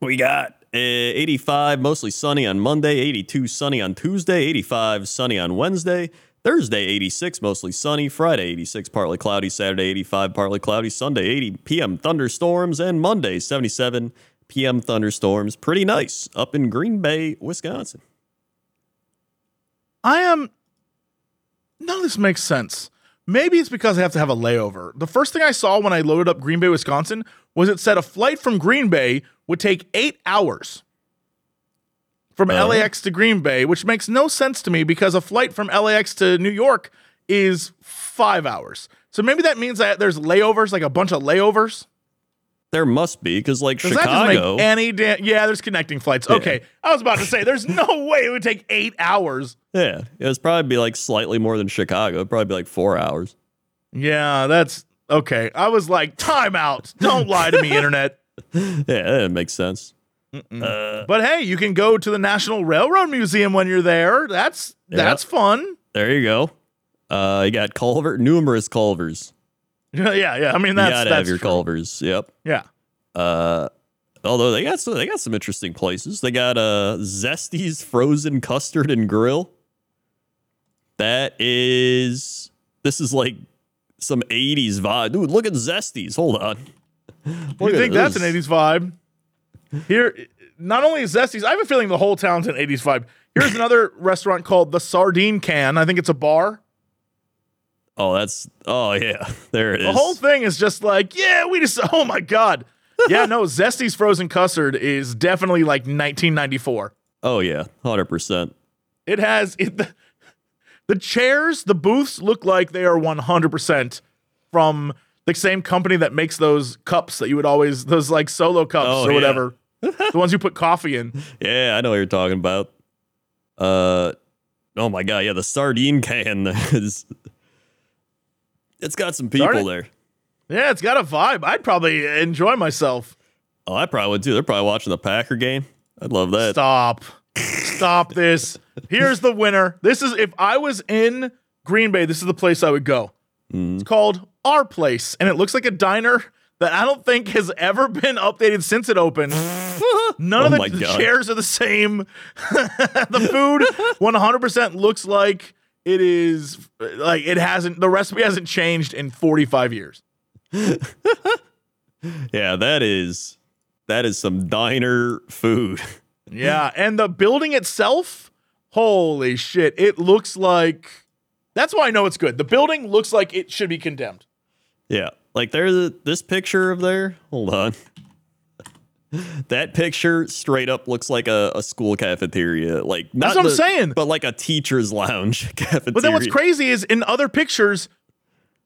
We got uh, 85 mostly sunny on Monday, 82 sunny on Tuesday, 85 sunny on Wednesday, Thursday 86 mostly sunny, Friday 86 partly cloudy, Saturday 85 partly cloudy, Sunday 80 p.m. thunderstorms, and Monday 77 p.m. thunderstorms. Pretty nice up in Green Bay, Wisconsin. I am. None of this makes sense. Maybe it's because I have to have a layover. The first thing I saw when I loaded up Green Bay, Wisconsin, was it said a flight from Green Bay would take eight hours from uh-huh. Oh. LAX to Green Bay, which makes no sense to me because a flight from LAX to New York is five hours. So maybe that means that there's layovers, like a bunch of layovers. There must be because like Does that Chicago, make any damn? Yeah, there's connecting flights. Okay, I was about to say there's no way it would take eight hours. yeah, it was probably be like slightly more than Chicago. It'd probably be like four hours. Yeah, that's okay. I was like, time out. Don't lie to me, internet. Yeah, that makes sense. But hey, you can go to the National Railroad Museum when you're there. That's that's fun. There you go. Uh, you got culvert, numerous culvers. Yeah, yeah. I mean, You that's gotta that's have your true. culvers. Yep. Yeah. Uh, although they got some, they got some interesting places. They got uh Zesty's frozen custard and grill. That is this is like some 80s vibe. Dude, look at Zesty's. Hold on. Look you think that's an 80s vibe? Here, not only is Zesty's, I have a feeling the whole town's an 80s vibe. Here's another restaurant called the Sardine Can. I think it's a bar. Oh, that's oh yeah. There it is. The whole thing is just like, yeah, we just, oh my God. Yeah, no, Zesty's frozen custard is definitely like 1994. oh yeah, 100%. It has it, the, the chairs, the booths look like they are 100% from the same company that makes those cups that you would always, those like solo cups Oh, or yeah. whatever. the ones you put coffee in. Yeah, I know what you're talking about. Uh, oh my god, yeah, the sardine can is. It's got some people there. Yeah, it's got a vibe. I'd probably enjoy myself. Oh, I probably would too. They're probably watching the Packer game. I'd love that. Stop. Stop this. Here's the winner. This is if I was in Green Bay, this is the place I would go. Mm-hmm. It's called Our Place, and it looks like a diner that I don't think has ever been updated since it opened. None of Oh the God. chairs are the same. the food 100% looks like it is like it hasn't the recipe hasn't changed in 45 years. Yeah, that is that is some diner food. Yeah, and the building itself, holy shit, it looks like that's why I know it's good. The building looks like it should be condemned. yeah, like there's this picture of there. Hold on. That picture straight up looks like a, a school cafeteria. Like not That's what I'm saying. but like a teacher's lounge cafeteria. But then what's crazy is in other pictures,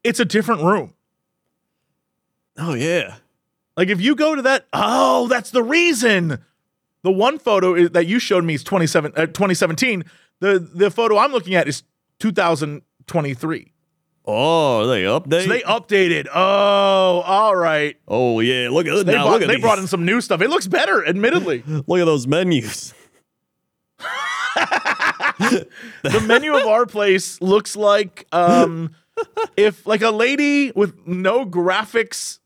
it's a different room. Oh yeah. Like if you go to that, oh, that's the reason. The one photo is, that you showed me is 27, uh, 2017. The the photo I'm looking at is 2023. Oh, they update. So they updated. Oh, all right. oh yeah, look at They, now. brought, look at they these. brought in some new stuff. It looks better, admittedly. Look at those menus. the menu of our place looks like um if like a lady with no graphics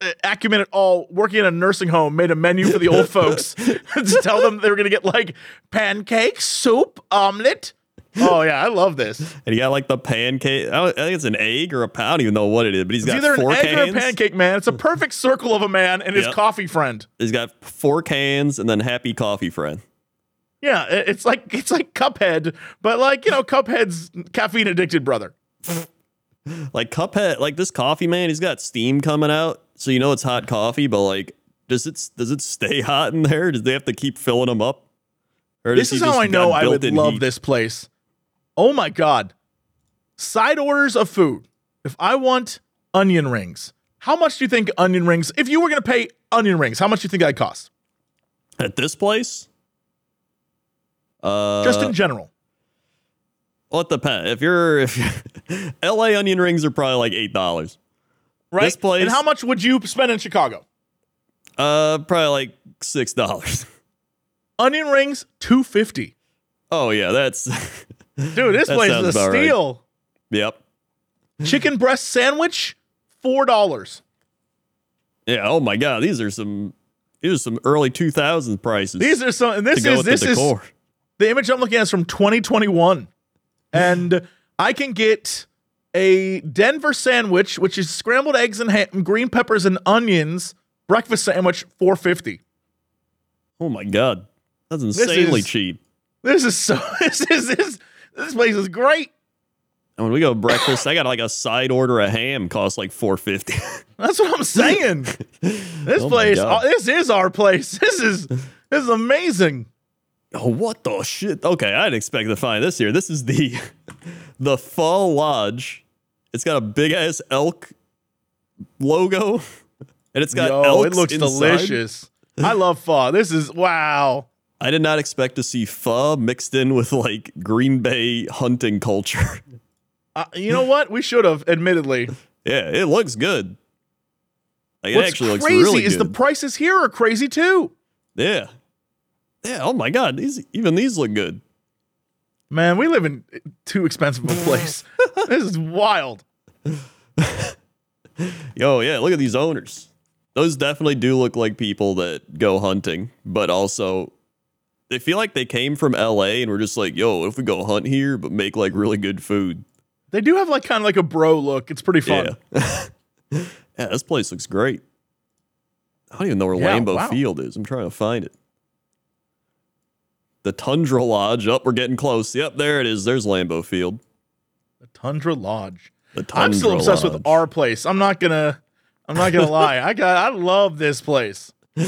uh, acumen at all working in a nursing home made a menu for the old folks to tell them they were gonna get like pancakes soup omelet oh yeah i love this And he got like the pancake. I I think it's an egg or a pound. I don't even know what it is, but he's got either an four egg or a pancake man it's a perfect circle of a man and his coffee friend He's got four cans and then happy coffee friend. yeah it's like it's like cuphead but like you know cuphead's caffeine addicted brother Like Cuphead, like this coffee man, he's got steam coming out, so you know it's hot coffee. But like, does it does it stay hot in there? Does they have to keep filling them up? Or This is how I know I would love heat? this place. Oh my god. side orders of food. If I want onion rings, how much do you think onion rings? If you were going to pay onion rings, how much do you think that cost? At this place, uh, Just in general. well, it depends. If you're if you're, L.A. onion rings are probably like eight dollars. Right? this place- and how much would you spend in Chicago? Uh, probably like six dollars. Onion rings, 250. Oh yeah, that's Dude, this place is a about right. steal. yep. Chicken breast sandwich, $4. Yeah. Oh my god, these are some these are some early two thousand prices. These are some and this is this the is the image I'm looking at is from 2021. And I can get a Denver sandwich, which is scrambled eggs and ham, green peppers and onions, breakfast sandwich, 450. Oh my god, that's insanely is- cheap. This is so this is this this place is great. And when we go breakfast, I got like a side order of ham costs like four fifty. That's what I'm saying. This Oh place, this is our place. This is this is amazing. oh what the shit? Okay, I didn't expect to find this here. This is the the Pho Lodge. It's got a big ass elk logo, and it's got Yo, elks it looks inside. delicious. I love fall. This is wow. I did not expect to see pho mixed in with like Green Bay hunting culture. Uh, you know what? We should have, admittedly. yeah, it looks good. Like, it What's actually looks crazy really is the prices here are crazy too. yeah, yeah. Oh my god, these even these look good. Man, we live in too expensive of a place. this is wild. Yo, yeah, look at these owners. Those definitely do look like people that go hunting, but also they feel like they came from LA and were just like, yo, if we go hunt here but make like really good food? They do have like kind of like a bro look. It's pretty fun. Yeah. yeah, this place looks great. I don't even know where Yeah, Lambeau wow. Field is. I'm trying to find it. The Tundra Lodge. Up, we're getting close. Yep, there it is. There's Lambeau Field. The Tundra Lodge. The Tundra I'm still obsessed Lodge. with our place. I'm not gonna. I'm not gonna lie. I got. I love this place.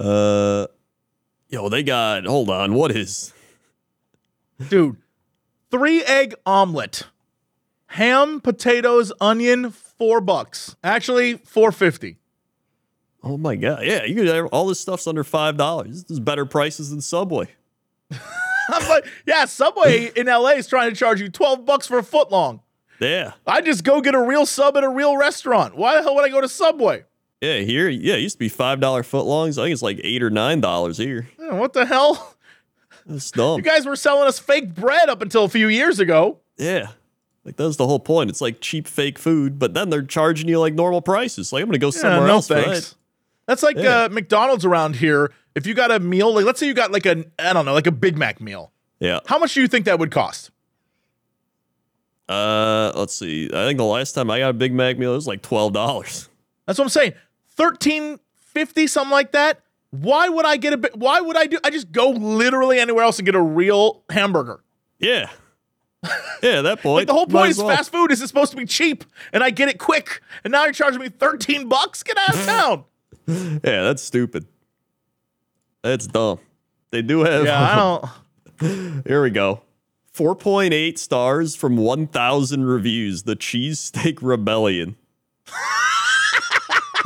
Uh, yo, they got. Hold on. What is? dude. Three egg omelet, ham, potatoes, onion, four bucks. Actually, four fifty. Oh my god! Yeah, you could. All this stuff's under five dollars. This is better prices than Subway. I'm like, yeah, Subway in LA is trying to charge you twelve bucks for a foot long. Yeah, I just go get a real sub at a real restaurant. Why the hell would I go to Subway? Yeah. Here, yeah, it used to be five dollar footlongs. I think it's like eight or nine dollars here. Yeah, What the hell? That's dumb. You guys were selling us fake bread up until a few years ago. Yeah. Like that's the whole point. It's like cheap fake food, but then they're charging you like normal prices. Like I'm gonna go Yeah, somewhere no else thanks. that. That's like Yeah. uh, McDonald's around here. If you got a meal, like let's say you got like a I don't know, like a Big Mac meal. Yeah. How much do you think that would cost? Uh let's see. I think the last time I got a Big Mac meal it was like twelve dollars. That's what I'm saying. Thirteen fifty, something like that. Why would I get a bit? Why would I do? I just go literally anywhere else and get a real hamburger. Yeah. Yeah, that point. Like the whole point is well. fast food is it's supposed to be cheap, and I get it quick. And now you're charging me thirteen bucks. Get out of town. Yeah, that's stupid. That's dumb. They do have yeah, I don't. here we go. 4.8 stars from 1,000 reviews. The Cheesesteak Rebellion.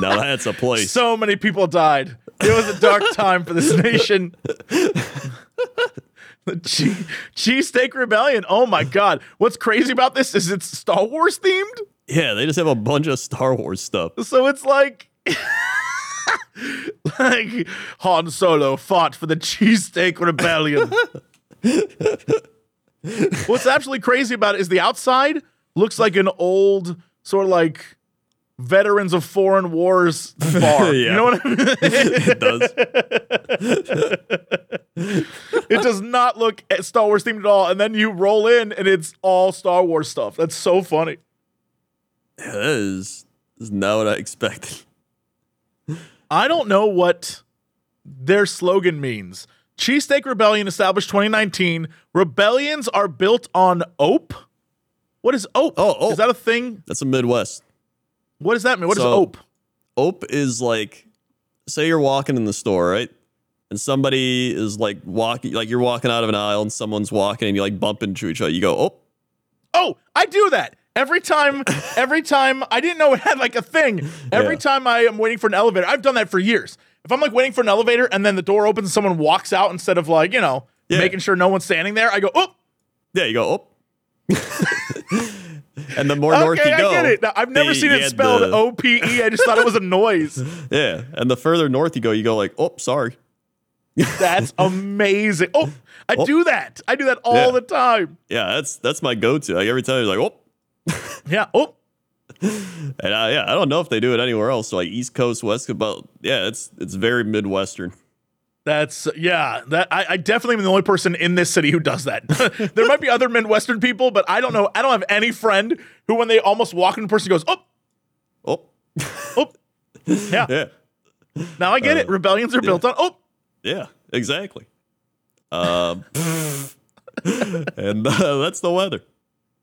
now that's a place. So many people died. It was a dark time for this nation. the che- cheesesteak rebellion. Oh my god! What's crazy about this is it's Star Wars themed. yeah, they just have a bunch of Star Wars stuff. So it's like, like Han Solo fought for the cheesesteak rebellion. What's absolutely crazy about it is the outside looks like an old sort of like veterans of foreign wars bar. You Yeah. know what I mean? it does. it does not look Star Wars themed at all. And then you roll in and it's all Star Wars stuff. That's so funny. Yeah, that is, is not what I expected. I don't know what their slogan means. Cheesesteak Rebellion established 2019. Rebellions are built on OPE. What is OPE? Oh, OPE. Is that a thing? That's a Midwest. What does that mean? What is So- OPE? Ope is like, say you're walking in the store, right? and somebody is like walking, like you're walking out of an aisle and someone's walking and you like bump into each other. You go, oh, Oh, I do that every time. Every time I didn't know it had like a thing. Every Yeah. time I am waiting for an elevator, I've done that for years. If I'm like waiting for an elevator and then the door opens and someone walks out instead of like you know Yeah. making sure no one's standing there, I go, oh, yeah, you go, oh. and the more north okay, you I go, get it. Now, I've never they- seen it spelled O P E. I just thought it was a noise. Yeah, and the further north you go, you go like, oh, sorry. That's amazing. Oh, I Oh. do that. I do that all Yeah. the time. Yeah, that's that's my go-to. Like every time, you're like, oh, Yeah. Oh, and I, yeah, I don't know if they do it anywhere else, like East Coast, West Coast, but yeah, it's it's very Midwestern. That's yeah. That I, I definitely am the only person in this city who does that. there might be other Midwestern people, but I don't know. I don't have any friend who, when they almost walk a person, goes, "Oh, Oh, oh." Yeah. yeah, Now I get it. Rebellions are built on. Oh, yeah, exactly. Um, and uh, that's the weather.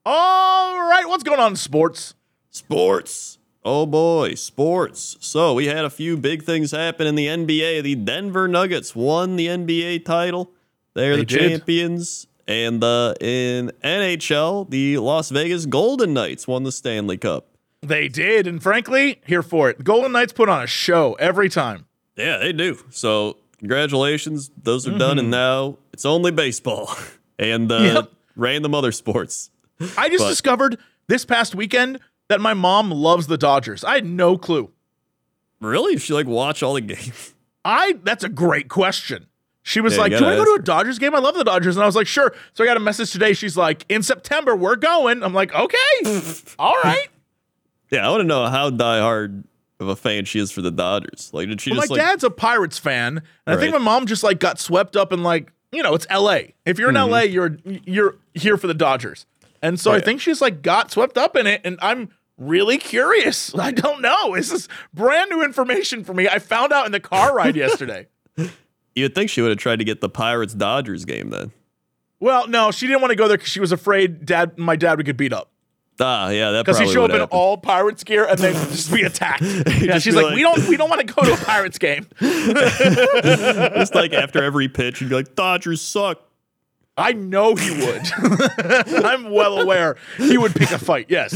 all right. What's going on in sports? Sports. Oh boy, sports. So we had a few big things happen in the NBA. The Denver Nuggets won the NBA title. They're They the did. champions. And uh, in NHL, the Las Vegas Golden Knights won the Stanley Cup. They did, and frankly, here for it. The Golden Knights put on a show every time. Yeah, they do. So congratulations, those are done, and now it's only baseball and uh, Yep. random other sports. I just But- discovered this past weekend that my mom loves the Dodgers. I had no clue. Really, she like watch all the games. I that's a great question. She was Yeah, like, "Do I go to a. Dodgers game? I love the Dodgers." And I was like, "Sure." So I got a message today. She's like, "In September, we're going." I'm like, "Okay, all right." Yeah, I want to know how diehard of a fan she is for the Dodgers. Like, did she Well, my like? dad's a Pirates fan, and I think my mom just like got swept up in like, you know, it's L.A. If you're in Mm-hmm. L.A., you're you're here for the Dodgers, and so I Right. think she's like got swept up in it, and I'm really curious. I don't know. This is brand new information for me. I found out in the car ride yesterday. You'd think she would have tried to get the Pirates Dodgers game then. Well, no, she didn't want to go there because she was afraid dad, my dad would get beat up. Ah, yeah, that Because he showed up in all Pirates gear and then just be attacked. Yeah, she's like, like- we don't, we don't want to go to a Pirates game. Just like after every pitch, you'd be like, Dodgers suck. I know he would. I'm well aware he would pick a fight. Yes.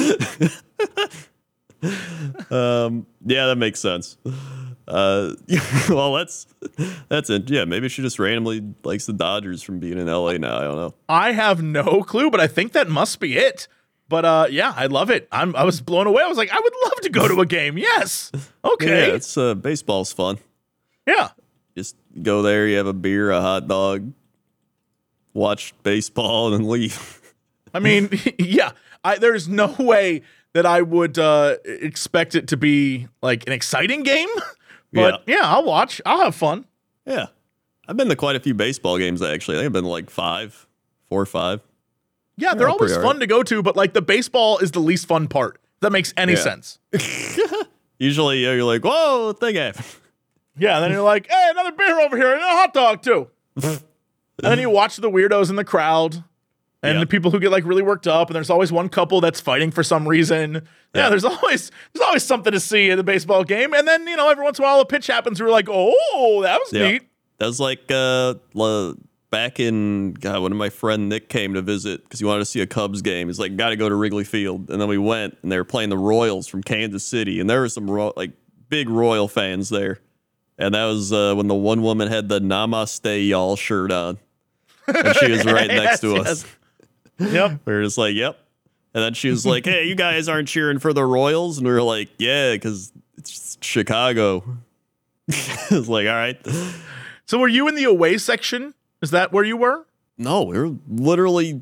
Um, yeah, that makes sense. Uh, well, that's that's it. Yeah, maybe she just randomly likes the Dodgers from being in LA now. I don't know. I have no clue, but I think that must be it. But uh, yeah, I love it. I'm, I was blown away. I was like, I would love to go to a game. Yes. Okay. Yeah, it's uh, baseball's fun. yeah. Just go there, you have a beer, a hot dog, watch baseball, and then leave. I mean, yeah, I, there's no way that I would uh, expect it to be like an exciting game. But yeah. I'll watch. I'll have fun. yeah, I've been to quite a few baseball games actually. I think I've been to like five, four or five. Yeah, they're Yeah, always fun alright. to go to, but like the baseball is the least fun part. That makes any Yeah. sense. Usually, you're like, "Whoa, thing happened." Yeah, and then you're like, hey, another beer over here and a hot dog too. And then you watch the weirdos in the crowd and Yeah. the people who get like really worked up, and there's always one couple that's fighting for some reason. Yeah, Yeah. there's always there's always something to see in the baseball game. And then, you know, every once in a while a pitch happens, we're like, oh, that was Yeah. neat. That was like uh, back in God when my friend Nick came to visit because he wanted to see a Cubs game. He's like, got to go to Wrigley Field, and then we went, and they were playing the Royals from Kansas City, and there were some ro- like big Royal fans there, and that was uh, when the one woman had the Namaste y'all shirt on, and she was right next to Yes, us. yes. Yep. We were just like, yep. And then she was like, hey, you guys aren't cheering for the Royals, and we were like, yeah, because it's Chicago. I was like, all right. So were you in the away section? Is that where you were? No, we were literally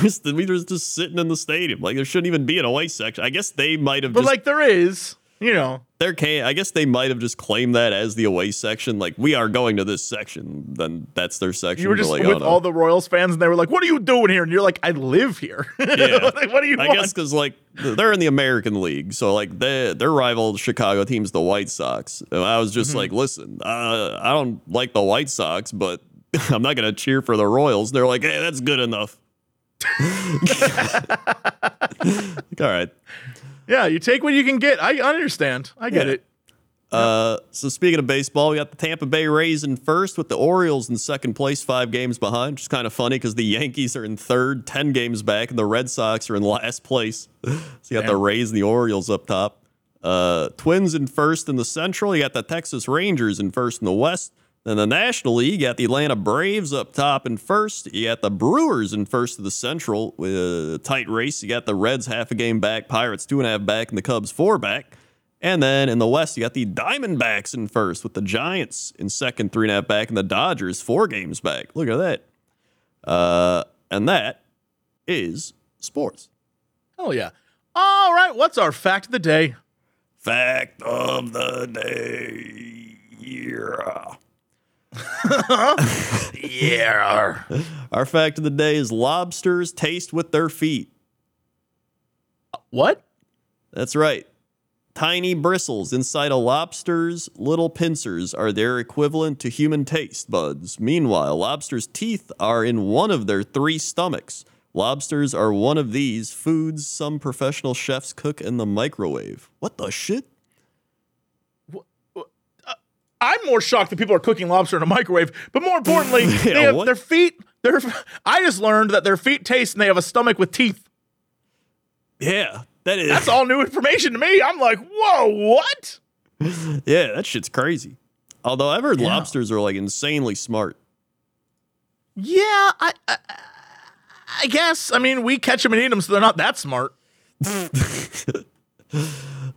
just, we were just sitting in the stadium. Like there shouldn't even be an away section. I guess they might have But just like there is, you know. there can I guess they might have just claimed that as the away section. Like we are going to this section, then that's their section. You were just like, with all the Royals fans, and they were like, "What are you doing here?" And you're like, "I live here." Yeah. Like, what do you I want? guess because like they're in the American League, so like they, their rival Chicago team's the White Sox. And I was Mm-hmm. just like, listen, uh, I don't like the White Sox, but I'm not gonna cheer for the Royals. They're like, hey, that's good enough. Like, all right. Yeah, you take what you can get. I understand. I get Yeah. it. Uh, so speaking of baseball, we got the Tampa Bay Rays in first with the Orioles in second place, five games behind. Is kind of funny because the Yankees are in third, ten games back, and the Red Sox are in last place. so you got the Rays and the Orioles up top. Uh, Twins in first in the Central. You got the Texas Rangers in first in the West. Then the National League, you got the Atlanta Braves up top in first. You got the Brewers in first of the Central with a tight race. You got the Reds half a game back, Pirates two and a half back, and the Cubs four back. And then in the West, you got the Diamondbacks in first with the Giants in second, three and a half back, and the Dodgers four games back. Look at that. Uh, and that is sports. Hell yeah. All right, what's our fact of the day? Fact of the day. Yeah. Yeah. Our fact of the day is lobsters taste with their feet. what? That's right. Tiny bristles inside a lobster's little pincers are their equivalent to human taste buds. Meanwhile, lobsters' teeth are in one of their three stomachs. Lobsters are one of these foods some professional chefs cook in the microwave. What the shit? I'm more shocked that people are cooking lobster in a microwave, but more importantly, they have what? their feet. Their I just learned that their feet taste and they have a stomach with teeth. Yeah, that is. That's all new information to me. I'm like, whoa, what? yeah, that shit's crazy. Although I've heard Yeah. lobsters are like insanely smart. Yeah, I, I, I guess. I mean, we catch them and eat them, so they're not that smart.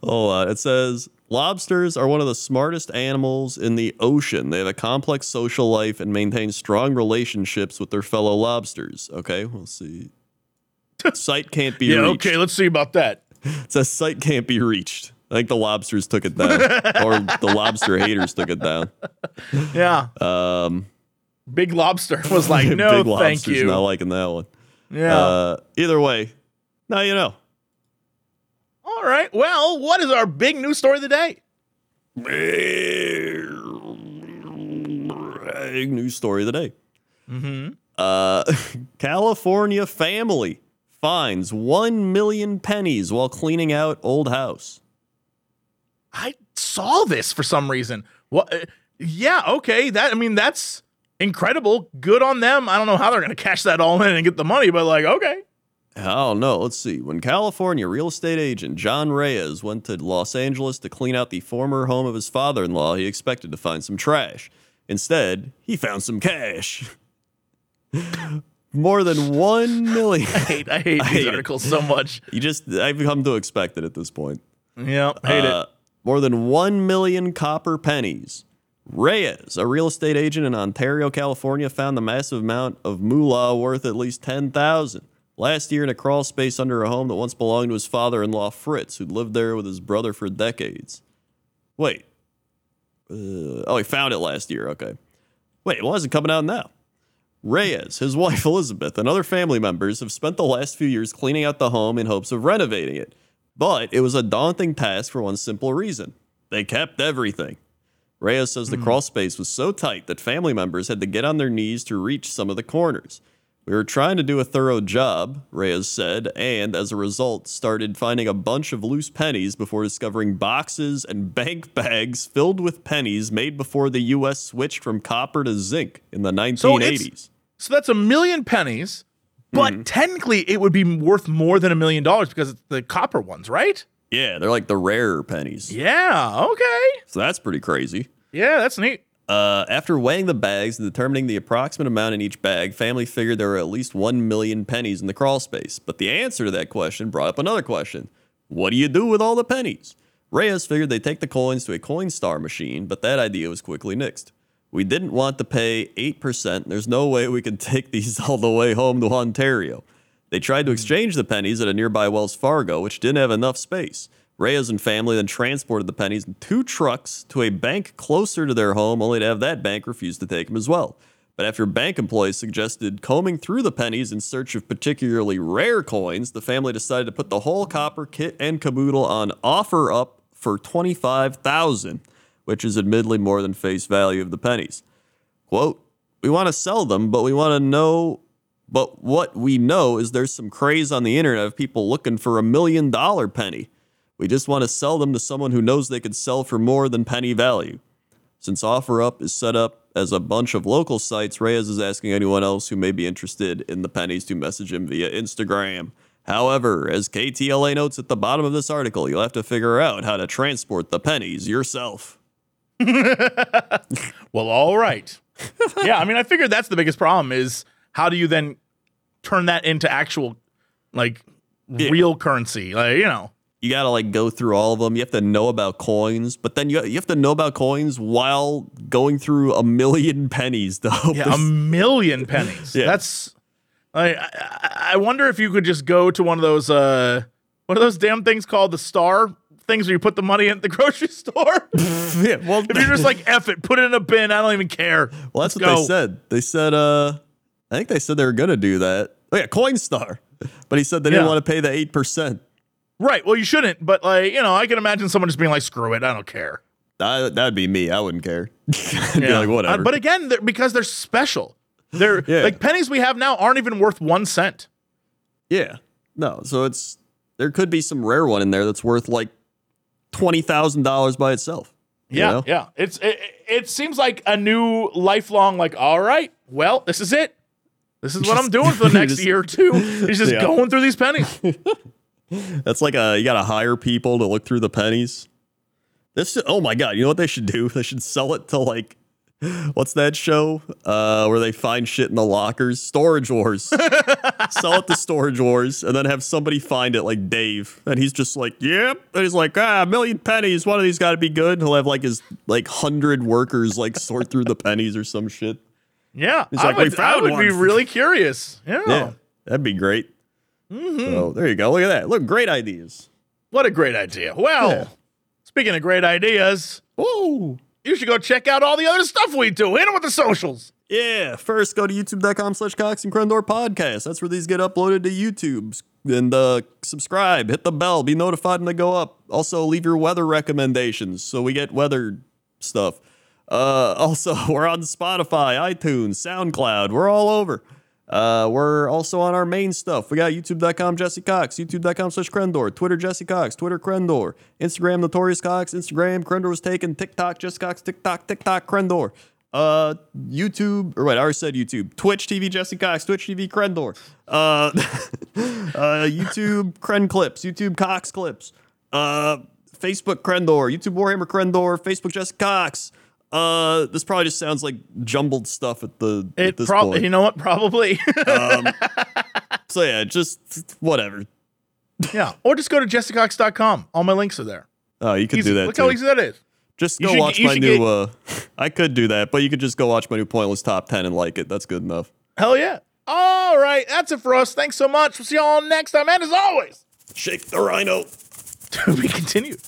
Oh, uh, it says lobsters are one of the smartest animals in the ocean. They have a complex social life and maintain strong relationships with their fellow lobsters. Okay, we'll see. Sight can't be Yeah, reached. okay, let's see about that. It says sight can't be reached. I think the lobsters took it down, or the lobster haters took it down. Yeah, Um, Big Lobster was like, no, big thank lobsters you. not liking that one. yeah. Uh, either way, now you know. All right. Well, what is our big news story of the day? Big news story of the day. Mm-hmm. Uh, California family finds one million pennies while cleaning out old house. I saw this for some reason. What? uh, yeah. Okay. That. I mean, that's incredible. Good on them. I don't know how they're gonna cash that all in and get the money, but like, okay. Oh no, let's see. When California real estate agent John Reyes went to Los Angeles to clean out the former home of his father-in-law, he expected to find some trash. Instead, he found some cash. More than one million. I hate. I hate these hate it. articles so much. You just I've come to expect it at this point. Yeah. Hate Uh, More than 1 million copper pennies. Reyes, a real estate agent in Ontario, California, found the massive amount of moolah worth at least 10000 Last year in a crawl space under a home that once belonged to his father-in-law, Fritz, who'd lived there with his brother for decades. Wait. Uh, oh, he found it last year. Okay. Wait, why is it coming out now? Reyes, his wife Elizabeth, and other family members have spent the last few years cleaning out the home in hopes of renovating it. But it was a daunting task for one simple reason they kept everything. Reyes says the crawl space was so tight that family members had to get on their knees to reach some of the corners. We were trying to do a thorough job, Reyes said, and as a result, started finding a bunch of loose pennies before discovering boxes and bank bags filled with pennies made before the U.S. switched from copper to zinc in the 1980s. So So that's a million pennies, but Hmm. technically it would be worth more than a million dollars because it's the copper ones, right? yeah, they're like the rarer pennies. Yeah. Okay. So that's pretty crazy. Yeah, that's neat. Uh, after weighing the bags and determining the approximate amount in each bag, family figured there were at least 1 million pennies in the crawl space. But the answer to that question brought up another question What do you do with all the pennies? Reyes figured they'd take the coins to a Coinstar machine, but that idea was quickly nixed. We didn't want to pay 8%. There's no way we could take these all the way home to Ontario. They tried to exchange the pennies at a nearby Wells Fargo, which didn't have enough space. Reyes and family then transported the pennies in two trucks to a bank closer to their home, only to have that bank refuse to take them as well. But after bank employees suggested combing through the pennies in search of particularly rare coins, the family decided to put the whole copper kit and caboodle on OfferUp for 25000 which is admittedly more than face value of the pennies. Quote, we want to sell them, but we want to know but what we know is there's some craze on the internet of people looking for a million dollar penny. We just want to sell them to someone who knows they could sell for more than penny value. Since OfferUp is set up as a bunch of local sites, Reyes is asking anyone else who may be interested in the pennies to message him via Instagram. However, as KTLA notes at the bottom of this article, you'll have to figure out how to transport the pennies yourself. Well, all right. yeah, I mean, I figured that's the biggest problem is how do you then turn that into actual, like, real currency? Like, you know, you gotta like go through all of them. You have to know about coins, but then you you have to know about coins while going through a million pennies though. yeah, a million pennies. Yeah. That's. I, I I wonder if you could just go to one of those uh one of those damn things called the star things where you put the money in the grocery store. yeah, well, if you're just like F it, put it in a bin. I don't even care. well, that's Let's what go. they said. They said, uh, I think they said they were gonna do that. Oh yeah, Coinstar, but he said they didn't want to pay the eight percent. Right. Well, you shouldn't. But like you know, I can imagine someone just being like, "Screw it, I don't care." That that'd be me. I wouldn't care. Yeah. like, whatever. Uh, but again, they're, because they're special, they're Yeah. like pennies we have now aren't even worth one cent. yeah, no. So it's there could be some rare one in there that's worth like twenty thousand dollars by itself. you Yeah, know? yeah. It's it, it seems like a new lifelong. Like, all right, well, this is it. This is what I'm doing for the next Just- year or two. He's just Yeah. going through these pennies. That's like a you gotta hire people to look through the pennies. This oh my god, you know what they should do? They should sell it to like what's that show? Uh where they find shit in the lockers? Storage Wars. sell it to Storage Wars and then have somebody find it like Dave. And he's just like, Yep. And he's like, ah, a million pennies, one of these gotta be good. He'll have like his like hundred workers like sort through the pennies or some shit. Yeah, He's I like, "We would, I found would be really curious. Yeah. Yeah. That'd be great. So there you go. Look at that. Look, great ideas. What a great idea. Well, Yeah. speaking of great ideas, Whoa. you should go check out all the other stuff we do. Hit 'em with the socials. Yeah, first go to youtube.com slash Cox and Crendor podcast. That's where these get uploaded to YouTube. And uh, subscribe, hit the bell, be notified when they go up. Also, leave your weather recommendations so we get weather stuff. Uh, also, we're on Spotify, iTunes, SoundCloud. We're all over. Uh, we're also on our main stuff. We got youtube.com Jesse Cox, youtube.com slash Crendor, Twitter Jesse Cox, Twitter Crendor, Instagram Notorious Cox, Instagram Crendor was taken, TikTok Jesse Cox, TikTok, TikTok Crendor. Uh, YouTube, or wait, I already said YouTube. Twitch TV Jesse Cox, Twitch TV Crendor. Uh, uh, YouTube Cren Clips, YouTube Cox Clips. Uh, Facebook Crendor, YouTube Warhammer Crendor, Facebook Jesse Cox. Uh, this probably just sounds like jumbled stuff at the at It this probably, point. you know what? Probably. um, So yeah, just whatever. yeah. Or just go to jessecox.com. All my links are there. Oh, you could Easy. do that Look too. how easy that is. just go should- watch my new. get- uh I could do that, but you could just go watch my new pointless top ten and like it. That's good enough. Hell yeah. All right. That's it for us. Thanks so much. We'll see y'all next time. And as always, Shake the rhino. to be continued.